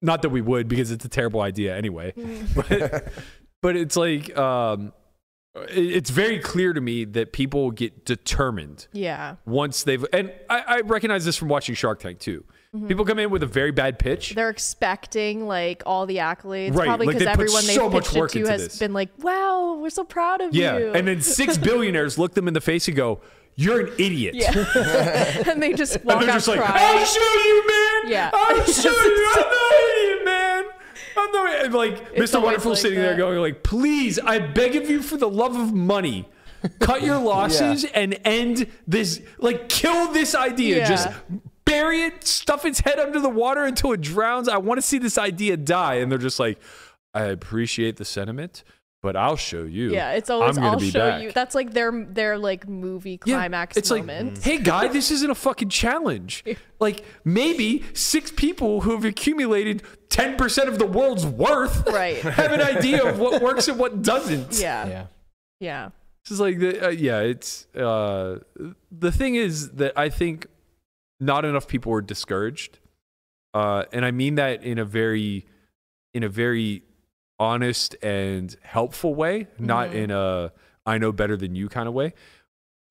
not that we would because it's a terrible idea anyway. but but it's like um, it's very clear to me that people get determined Yeah. once they've and I, I recognize this from watching Shark Tank too. Mm-hmm. People come in with a very bad pitch. They're expecting like all the accolades, Right, probably because put everyone they've so much pitched it to has this. been like, "Wow, we're so proud of yeah, you." and then six billionaires look them in the face and go, "You're an idiot." yeah, and they just And walk they're out just like, crying. I'll show you, man. Yeah. I'll show you. I'm not an idiot. I'm not and like It's Mr. Wonderful like sitting there going like, please, I beg of you for the love of money. Cut your losses and end this like kill this idea. Yeah. Just bury it, stuff its head under the water until it drowns. I want to see this idea die. And they're just like, I appreciate the sentiment, but I'll show you. yeah, it's always I'm gonna I'll be show back." you. That's like their their like movie Yeah, climax it's moment. like, hey guy, this isn't a fucking challenge. Like maybe six people who have accumulated ten percent of the world's worth Right. have an idea of what works and what doesn't. yeah, Yeah. yeah, This is like the uh, yeah. It's uh, the thing is that I think not enough people are discouraged, uh, and I mean that in a very in a very honest and helpful way, not Mm-hmm. in a I know better than you kind of way.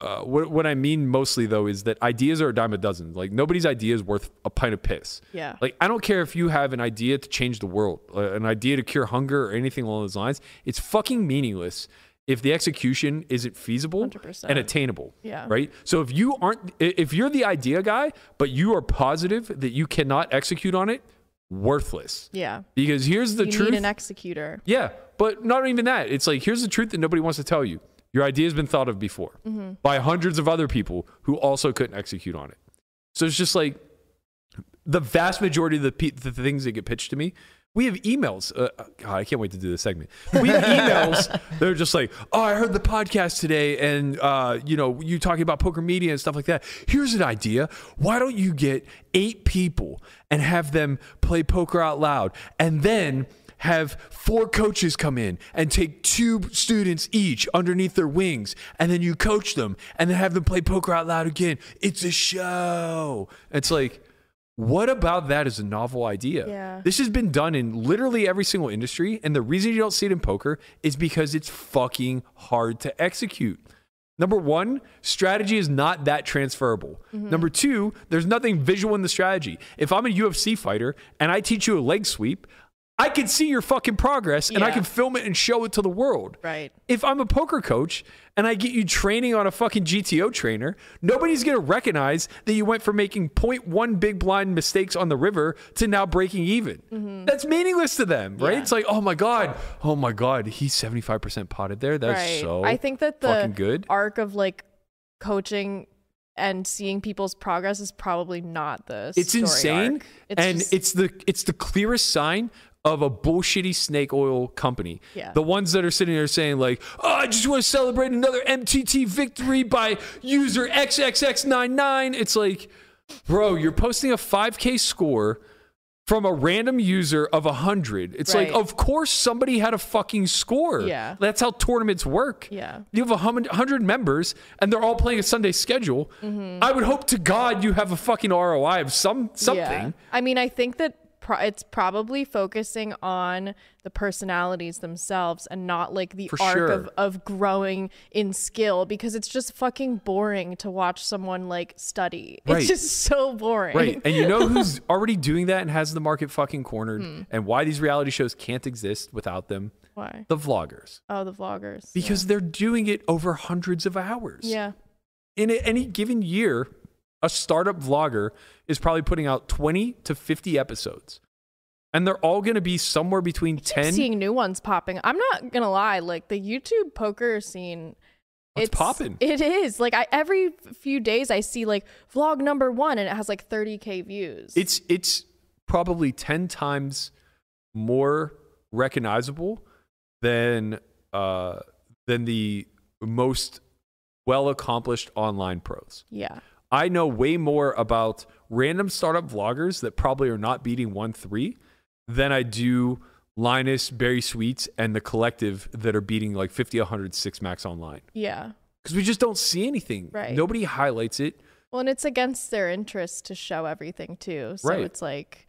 Uh, what what I mean mostly though is that ideas are a dime a dozen. Like nobody's idea is worth a pint of piss. yeah. Like I don't care if you have an idea to change the world, uh, an idea to cure hunger or anything along those lines. It's fucking meaningless if the execution isn't feasible 100%. and attainable. Yeah. Right? So if you aren't if you're the idea guy, but you are positive that you cannot execute on it, worthless. yeah. Because here's the you truth. need an executor. Yeah, but not even that. It's like here's the truth that nobody wants to tell you. Your idea has been thought of before mm-hmm. by hundreds of other people who also couldn't execute on it. So it's just like the vast majority of the, pe- the things that get pitched to me. We have emails. Uh, God, I can't wait to do this segment. We have emails. They're just like, "Oh, I heard the podcast today, and uh, you know, you talking about poker media and stuff like that. Here's an idea. Why don't you get eight people and have them play poker out loud, and then have four coaches come in and take two students each underneath their wings, and then you coach them, and then have them play poker out loud again. It's a show. It's like, what about that is a novel idea? Yeah. This has been done in literally every single industry, and the reason you don't see it in poker is because it's fucking hard to execute. Number one, strategy is not that transferable. Mm-hmm. Number two, there's nothing visual in the strategy. If I'm a UFC fighter and I teach you a leg sweep, I can see your fucking progress and I can film it and show it to the world. Right. If I'm a poker coach and I get you training on a fucking GTO trainer, nobody's going to recognize that you went from making 0.1 big blind mistakes on the river to now breaking even. That's meaningless to them, right? Mm-hmm. Yeah. It's like, oh my God, oh my God, he's 75% potted there. That's right. so I think that the fucking good. arc of like coaching and seeing people's progress is probably not this. it's story insane. It's and just- it's the it's the clearest sign of a bullshitty snake oil company. Yeah. The ones that are sitting there saying like, "Oh, I just want to celebrate another MTT victory by user XXX99." It's like, bro, you're posting a 5k score from a random user of 100. It's like, of course somebody had a fucking score. Yeah. That's how tournaments work. Yeah. You have a 100 members and they're all playing a Sunday schedule. Mm-hmm. I would hope to God you have a fucking ROI of some something. Yeah. I mean, I think that pro- it's probably focusing on the personalities themselves and not like the For arc sure. of, of growing in skill because it's just fucking boring to watch someone like study. Right. It's just so boring. Right. And you know who's already doing that and has the market fucking cornered Hmm. and why these reality shows can't exist without them? Why? The vloggers. Oh, the vloggers. Because they're doing it over hundreds of hours. yeah. In any given year, a startup vlogger is probably putting out 20 to 50 episodes. And they're all going to be somewhere between Keep 10 seeing new ones popping. I'm not gonna lie, like the YouTube poker scene. It's popping. It is like I every few days I see like vlog number one and it has like 30k views. It's it's probably 10 times more recognizable than uh than the most well accomplished online pros. yeah. I know way more about random startup vloggers that probably are not beating 1 3 than I do Linus, Barry Sweets, and the collective that are beating like 50, 100, 6 max online. Yeah. Because we just don't see anything. Right. Nobody highlights it. Well, and it's against their interest to show everything too. So Right. it's like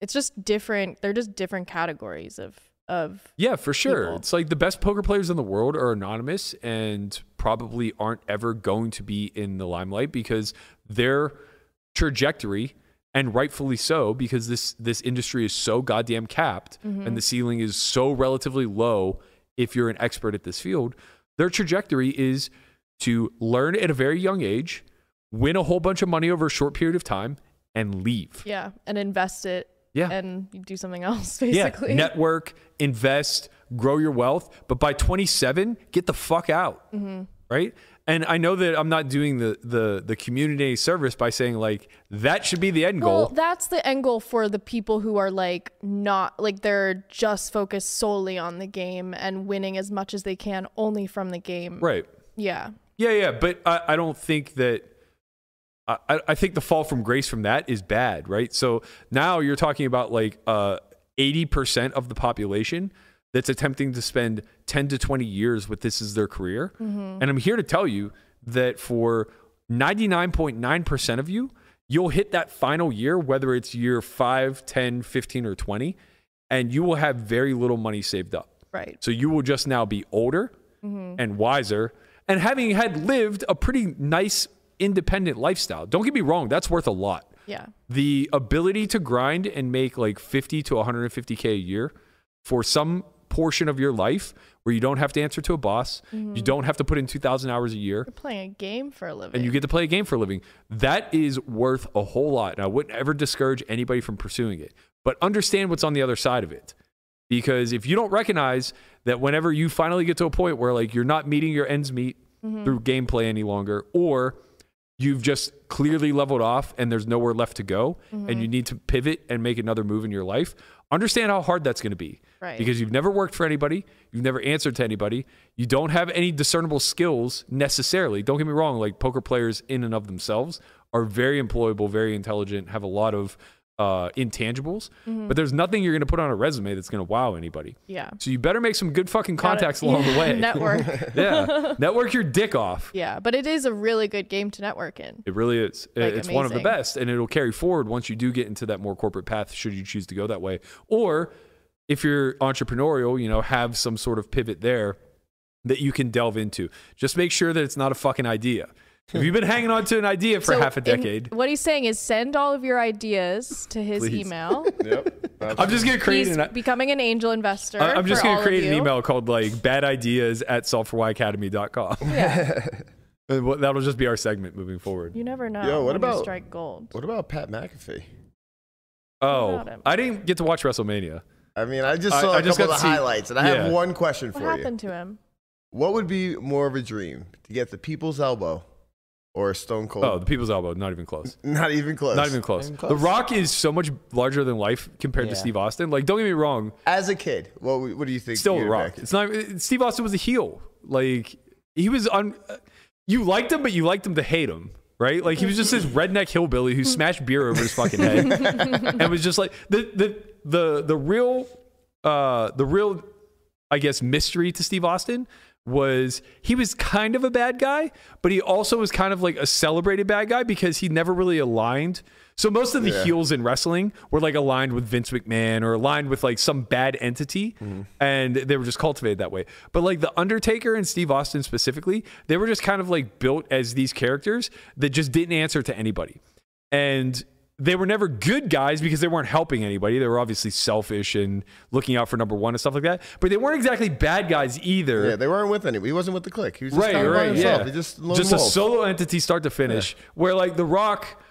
it's just different. They're just different categories of of Yeah, for sure. people. It's like the best poker players in the world are anonymous and probably aren't ever going to be in the limelight because their trajectory and rightfully so because this this industry is so goddamn capped and the ceiling is so relatively low if you're an expert at this field. Their trajectory is to learn at a very young age, win a whole bunch of money over a short period of time and leave. yeah, and invest it. Yeah. And do something else basically. Yeah, network, invest, grow your wealth. But by 27, get the fuck out. Mm-hmm. Right. And I know that I'm not doing the, the, the community service by saying like that should be the end Well, goal. that's the end goal for the people who are like not like they're just focused solely on the game and winning as much as they can only from the game. right. Yeah. Yeah. Yeah. But I, I don't think that. I, I- I think the fall from grace from that is bad, right? So now you're talking about like uh, 80% of the population that's attempting to spend 10 to 20 years with this as their career. Mm-hmm. And I'm here to tell you that for 99.9% of you, you'll hit that final year, whether it's year 5, 10, 15, or 20, and you will have very little money saved up. Right. So you will just now be older mm-hmm. and wiser and having had lived a pretty nice independent lifestyle. Don't get me wrong, that's worth a lot. Yeah. The ability to grind and make like 50 to 150k a year for some portion of your life where you don't have to answer to a boss, you mm-hmm. don't have to put in 2000 hours a year You're playing a game for a living. and you get to play a game for a living. That is worth a whole lot. And I wouldn't ever discourage anybody from pursuing it. But understand what's on the other side of it. Because if you don't recognize that whenever you finally get to a point where like you're not meeting your ends meet mm-hmm. through gameplay any longer, or you've just clearly leveled off and there's nowhere left to go and mm-hmm. you need to pivot and make another move in your life, understand how hard that's going to be. Right. Because you've never worked for anybody, you've never answered to anybody, you don't have any discernible skills necessarily. Don't get me wrong, like poker players in and of themselves are very employable, very intelligent, have a lot of uh, intangibles, but there's nothing you're going to put on a resume that's going to wow anybody. yeah. So you better make some good fucking Gotta- contacts along yeah, the way. Network. yeah. Network your dick off. yeah. But it is a really good game to network in. It really is. Like, it's one of the best, and it'll carry forward once you do get into that more corporate path, should you choose to go that way. Or if you're entrepreneurial, you know, have some sort of pivot there that you can delve into. Just make sure that it's not a fucking idea. If you've been hanging on to an idea for So half a in- decade, what he's saying is send all of your ideas to his Please. email. Yep. I'm just gonna create He's an. becoming an angel investor. I'm just gonna create an email called like bad ideas at solveforwhyacademy.com. Yeah. Uh, and what- That'll just be our segment moving forward. You never know. Yo, what about- strike gold? What about Pat McAfee? Oh. I didn't get to watch WrestleMania. I mean, I just I- saw a I just couple got of to see- highlights, and I yeah. have one question What for you. What happened to him? What would be more of a dream to get the people's elbow or Stone Cold. Oh, the People's Elbow, not even close. Not even close. Not even close. even The. Rock is so much larger than life compared to Steve Austin. Like, don't get me wrong, As a kid, what what do you think? still you The Rock. It's not. Steve Austin was a heel. Like, he was on. You liked him, but you liked him to hate him. Right? Like he was just this redneck hillbilly who smashed beer over his fucking head, and was just like the the the the real uh the real I guess mystery to Steve Austin was he was kind of a bad guy, but he also was kind of like a celebrated bad guy because he never really aligned. So most of the Yeah. heels in wrestling were like aligned with Vince McMahon or aligned with like some bad entity mm-hmm. and they were just cultivated that way. But like the Undertaker and Steve Austin specifically, they were just kind of like built as these characters that just didn't answer to anybody. And they were never good guys because they weren't helping anybody. They were obviously selfish and looking out for number one and stuff like that. But they weren't exactly bad guys either. Yeah, they weren't with anybody. He wasn't with the clique. He was just right, kind of by right, himself. yeah. He just just a solo entity, start to finish. Where like The Rock,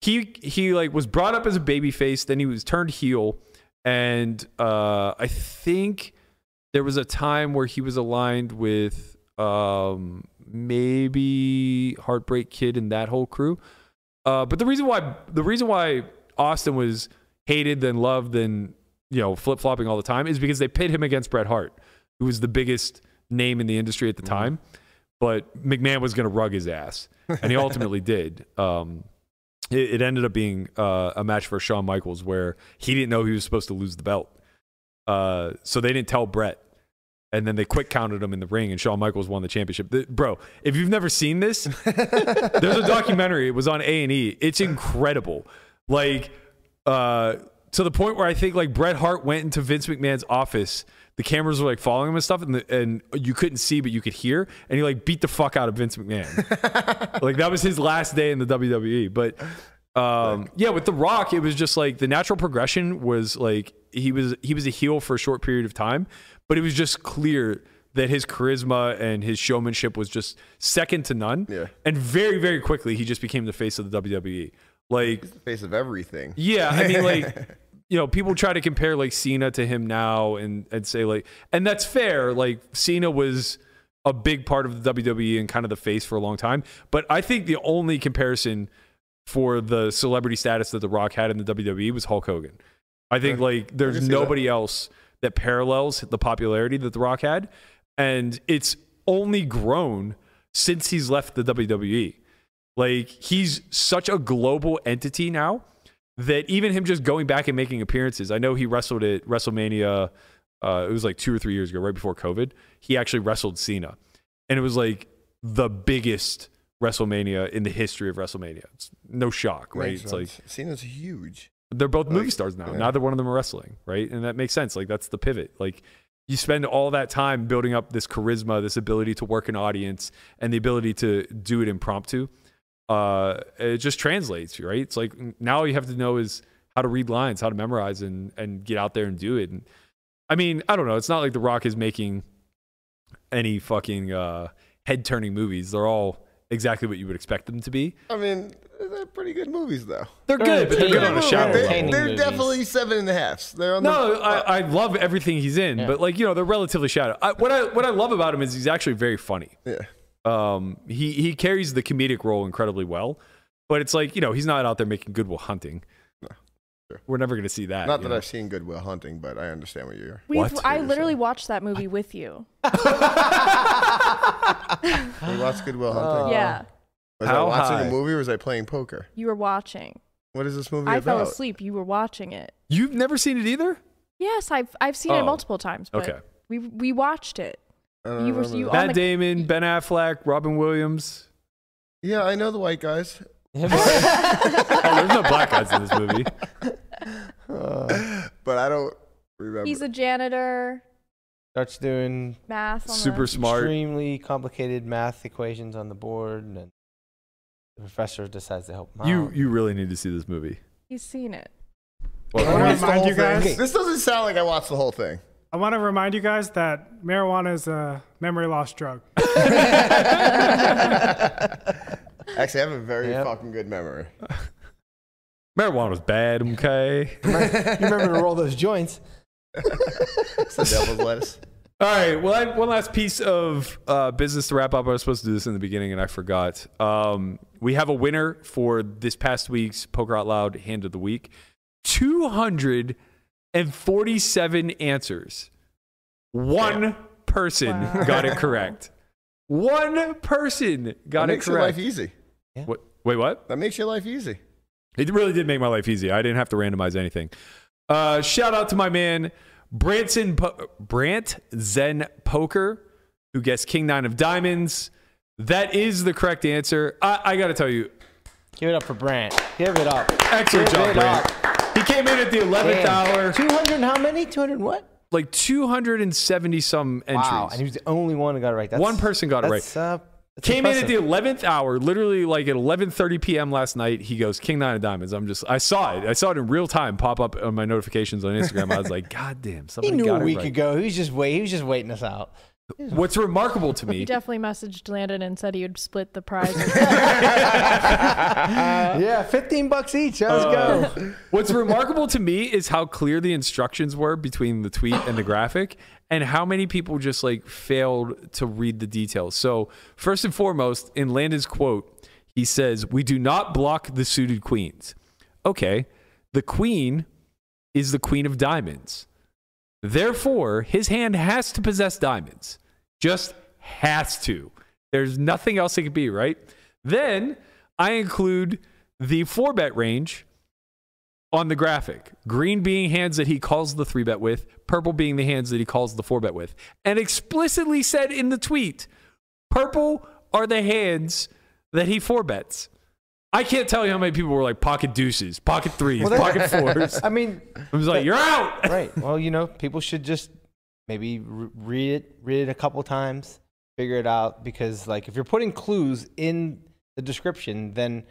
he he like was brought up as a baby face, then he was turned heel, and uh, I think there was a time where he was aligned with um, maybe Heartbreak Kid and that whole crew. Uh, but the reason why the reason why Austin was hated then loved and you know flip flopping all the time is because they pit him against Bret Hart, who was the biggest name in the industry at the time. But McMahon was going to rug his ass, and he ultimately did. Um, it, it ended up being uh, a match for Shawn Michaels where he didn't know he was supposed to lose the belt, uh, so they didn't tell Bret. And then they quick counted him in the ring, and Shawn Michaels won the championship. The- bro, if you've never seen this, there's a documentary. It was on A and E. It's incredible. Like uh, to the point where I think like Bret Hart went into Vince McMahon's office. The cameras were like following him and stuff, and the, and you couldn't see, but you could hear. And he like beat the fuck out of Vince McMahon. like that was his last day in the WWE. But um, yeah, with The Rock, it was just like the natural progression was like he was he was a heel for a short period of time, but it was just clear that his charisma and his showmanship was just second to none. Yeah. And very very quickly he just became the face of the WWE. Like the face of everything. yeah, I mean, like, you know, people try to compare like Cena to him now and and say like, and that's fair. Like Cena was a big part of the WWE and kind of the face for a long time. But I think the only comparison for the celebrity status that The Rock had in the WWE was Hulk Hogan. I think like there's see that. nobody else that parallels the popularity that The Rock had, and it's only grown since he's left the WWE. Like he's such a global entity now that even him just going back and making appearances. I know he wrestled at WrestleMania. Uh, it was like two or three years ago, right before COVID. He actually wrestled Cena, and it was like the biggest WrestleMania in the history of WrestleMania. It's no shock, right? Makes It's like. Cena's huge. They're both movie stars now. yeah. Neither one of them are wrestling, right? And that makes sense. Like that's the pivot. Like you spend all that time building up this charisma, this ability to work an audience, and the ability to do it impromptu. Uh, it just translates, right? It's like now all you have to know is how to read lines, how to memorize, and and get out there and do it. And I mean, I don't know. It's not like The Rock is making any fucking uh, head turning movies. They're all exactly what you would expect them to be. I mean, they're pretty good movies though. They're good, but they're good on a entertaining. shallow They're, level. They're movies. definitely seven and a halfs. They're on No, the. I, I love everything he's in, Yeah. but like you know, they're relatively shallow. I, what I what I love about him is he's actually very funny. yeah. Um, he he carries the comedic role incredibly well, but it's like you know he's not out there making Good Will Hunting. Sure. We're never gonna see that. Not that know? I've seen Good Will Hunting, but I understand what you're. We've, What? I literally watched that movie with you. You watched Good Will Hunting. yeah, Was How I watching high? a movie or was I playing poker? you were watching. What is this movie I about? fell asleep. You were watching it. You've never seen it either. Yes, I've I've seen Oh. it multiple times. But Okay. We we watched it. You were- you Matt the- Damon, Ben Affleck, Robin Williams. Yeah, I know the white guys. Oh, there's no black guys in this movie. Uh, but I don't remember. He's a janitor. Starts doing Math. On Super the, smart. extremely complicated math equations on the board, and then the professor decides to help him You out. you really need to see this movie. He's seen it. I wanna the remind whole you guys- thing. This doesn't sound like I watched the whole thing. I want to remind you guys that marijuana is a memory loss drug. Actually, I have a very Yep. fucking good memory. Marijuana was bad. Okay. you remember to roll those joints? It's the devil's lettuce. All right. Well, I have one last piece of uh, business to wrap up. I was supposed to do this in the beginning and I forgot. Um, we have a winner for this past week's Poker Out Loud Hand of the Week. 247 answers. One person Wow. got it correct. One person That got it makes your life correct. easy. What, wait, what? That makes your life easy. It really did make my life easy. I didn't have to randomize anything. Uh, shout out to my man Branson po- Brant Zen Poker, who guessed King Nine of Diamonds. That is the correct answer. I, I got to tell you, Give it up for Brant. Give it up. excellent Give job, Brant. up. He came in at the 11th hour, 200 how many? 200 what? Like 270 some entries. Wow. And he was the only one who got it right. That's, One person got it right. Uh, Came in at the 11th hour, literally like at 11:30 p.m. last night. He goes King Nine of Diamonds. I'm just, I saw it. I saw it in real time pop up on my notifications on Instagram. I was like, God damn, somebody He knew a week right. ago. He was just wait. He was just waiting us out. What's remarkable to me. He definitely messaged Landon and said he would split the prize. yeah, 15 bucks each. Let's Uh, go. what's remarkable to me is how clear the instructions were between the tweet and the graphic, and how many people just like failed to read the details. So first and foremost, in Landon's quote, he says, "We do not block the suited queens." Okay, the queen is the queen of diamonds. Therefore, his hand has to possess diamonds. Just has to. There's nothing else it could be, right? Then I include the four bet range on the graphic. Green being hands that he calls the three bet with, purple being the hands that he calls the four bet with. And explicitly said in the tweet, purple are the hands that he four bets. I can't tell you how many people were like pocket deuces, pocket threes, Well, pocket fours. I mean, I was like, you're out. right. Well, you know, people should just maybe read it, read it a couple times, figure it out. Because like, if you're putting clues in the description, then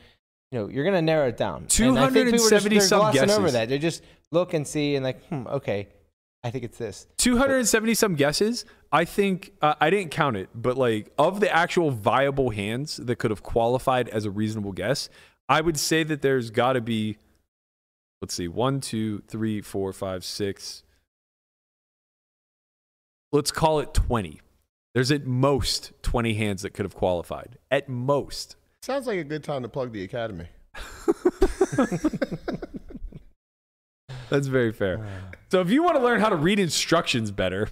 you know you're gonna narrow it down. And I think people are just- 270 they're some glossing over guesses. that. They just look and see and like, hmm, okay, I think it's this. 270 some guesses. I think uh, I didn't count it, but like of the actual viable hands that could have qualified as a reasonable guess, I would say that there's got to be, let's see, one, two, three, four, five, six. Let's call it 20. There's at most 20 hands that could have qualified. At most. Sounds like a good time to plug the academy. That's very fair. So if you want to learn how to read instructions better,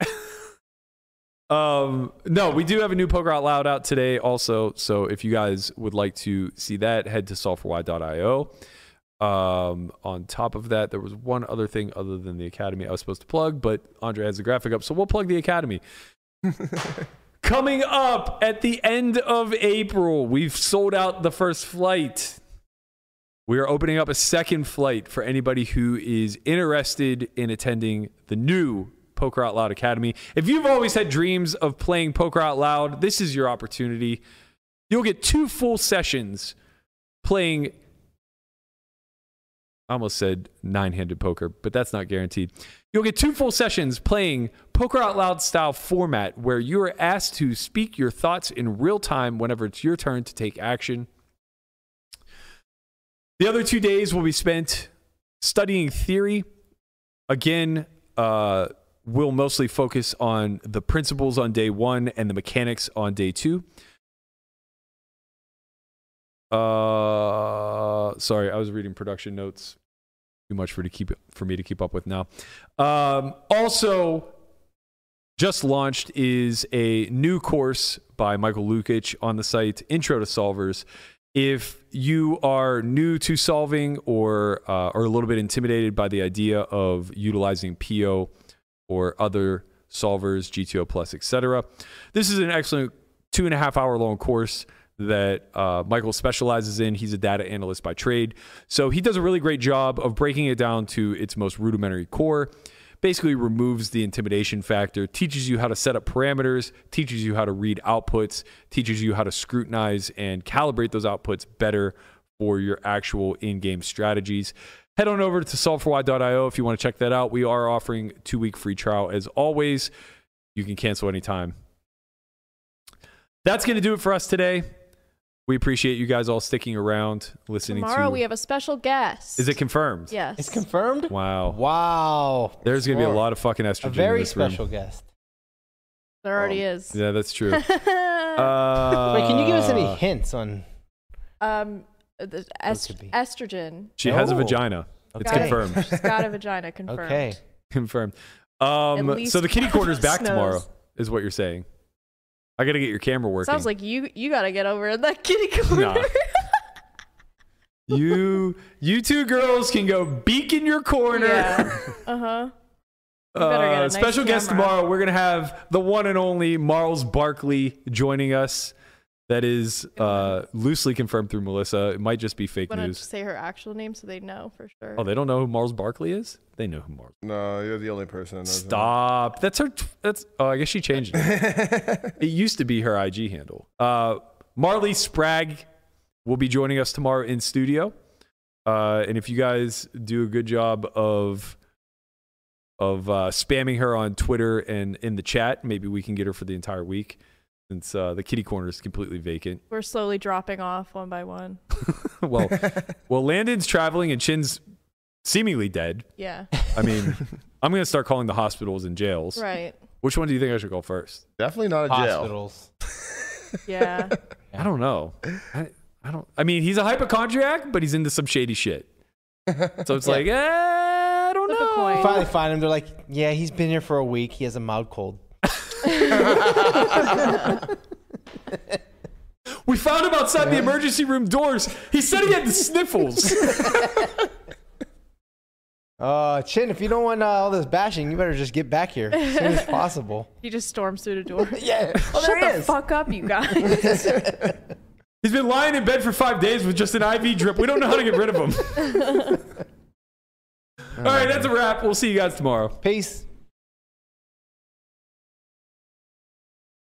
um, no, we do have a new Poker Out Loud out today also. So if you guys would like to see that, head to solveforwhy.io. Um, on top of that, there was one other thing other than the Academy I was supposed to plug, but Andre has the graphic up, so we'll plug the Academy. Coming up at the end of April, we've sold out the first flight. We are opening up a second flight for anybody who is interested in attending the new Poker Out Loud Academy. If you've always had dreams of playing Poker Out Loud, this is your opportunity. You'll get two full sessions playing. I almost said nine handed poker, but that's not guaranteed. You'll get two full sessions playing Poker Out Loud style format where you are asked to speak your thoughts in real time whenever it's your turn to take action. The other two days will be spent studying theory. Again, uh, we'll mostly focus on the principles on day one and the mechanics on day two. Uh, sorry, I was reading production notes. Too much for to keep for me to keep up with now. Um, also, just launched is a new course by Michael Lukic on the site, Intro to Solvers. If you are new to solving or uh, are a little bit intimidated by the idea of utilizing Pio or other solvers, GTO Plus, etc., this is an excellent two and a half hour long course that uh, Michael specializes in. He's a data analyst by trade. So he does a really great job of breaking it down to its most rudimentary core. Basically, removes the intimidation factor, teaches you how to set up parameters, teaches you how to read outputs, teaches you how to scrutinize and calibrate those outputs better for your actual in game strategies. Head on over to solveforwhy.io if you want to check that out. We are offering two week free trial as always. You can cancel anytime. That's going to do it for us today. We appreciate you guys all sticking around, listening Tomorrow to. we have a special guest. Is it confirmed? Yes. It's confirmed. Wow. Wow. There's going to be a lot of fucking A estrogen in very this room. special guest. There already is. Yeah, that's true. uh, Wait, can you give us any hints on? Um, the est- estrogen. She has a Oh. vagina. It's confirmed. She's got a vagina confirmed. Okay. confirmed. Um, so the kitty one of corner's back knows. tomorrow, is what you're saying. I got to get your camera working. Sounds like you you gotta get over in that kitty corner. Nah. you you two girls can go beak in your corner. yeah. Uh huh. better get a Uh, nice special guest tomorrow. We're gonna have the one and only Marls Barkley joining us. That is uh, loosely confirmed through Melissa. It might just be fake Want to news. say her actual name so they know for sure. Oh, they don't know who Marls Barkley is. They know who Marls. No, you're the only person that knows. him. Stop. That's her. t- That's. Oh, I guess she changed it. it used to be her IG handle. Uh, Marle Spragg will be joining us tomorrow in studio. Uh, and if you guys do a good job of of uh, spamming her on Twitter and in the chat, maybe we can get her for the entire week, since uh, the kitty corner is completely vacant. We're slowly dropping off one by one. well, well, Landon's traveling and Chin's seemingly dead. Yeah. I mean, I'm gonna start calling the hospitals and jails. Right. Which one do you think I should call first? Definitely not a jail. Hospitals. Yeah. I don't know. I, I don't. I mean, he's a hypochondriac, but he's into some shady shit. So it's like, eh, I don't Flip know. Finally find him. They're like, yeah, he's been here for a week. He has a mild cold. We found him outside the emergency room doors. He said he had the sniffles. Uh, Chin, if you don't want uh, all this bashing, you better just get back here as soon as possible. He just storms through the door. yeah. Oh, Shut the fuck up, you guys. He's been lying in bed for five days with just an IV drip. We don't know how to get rid of him. All right, that's a wrap. We'll see you guys tomorrow. Peace.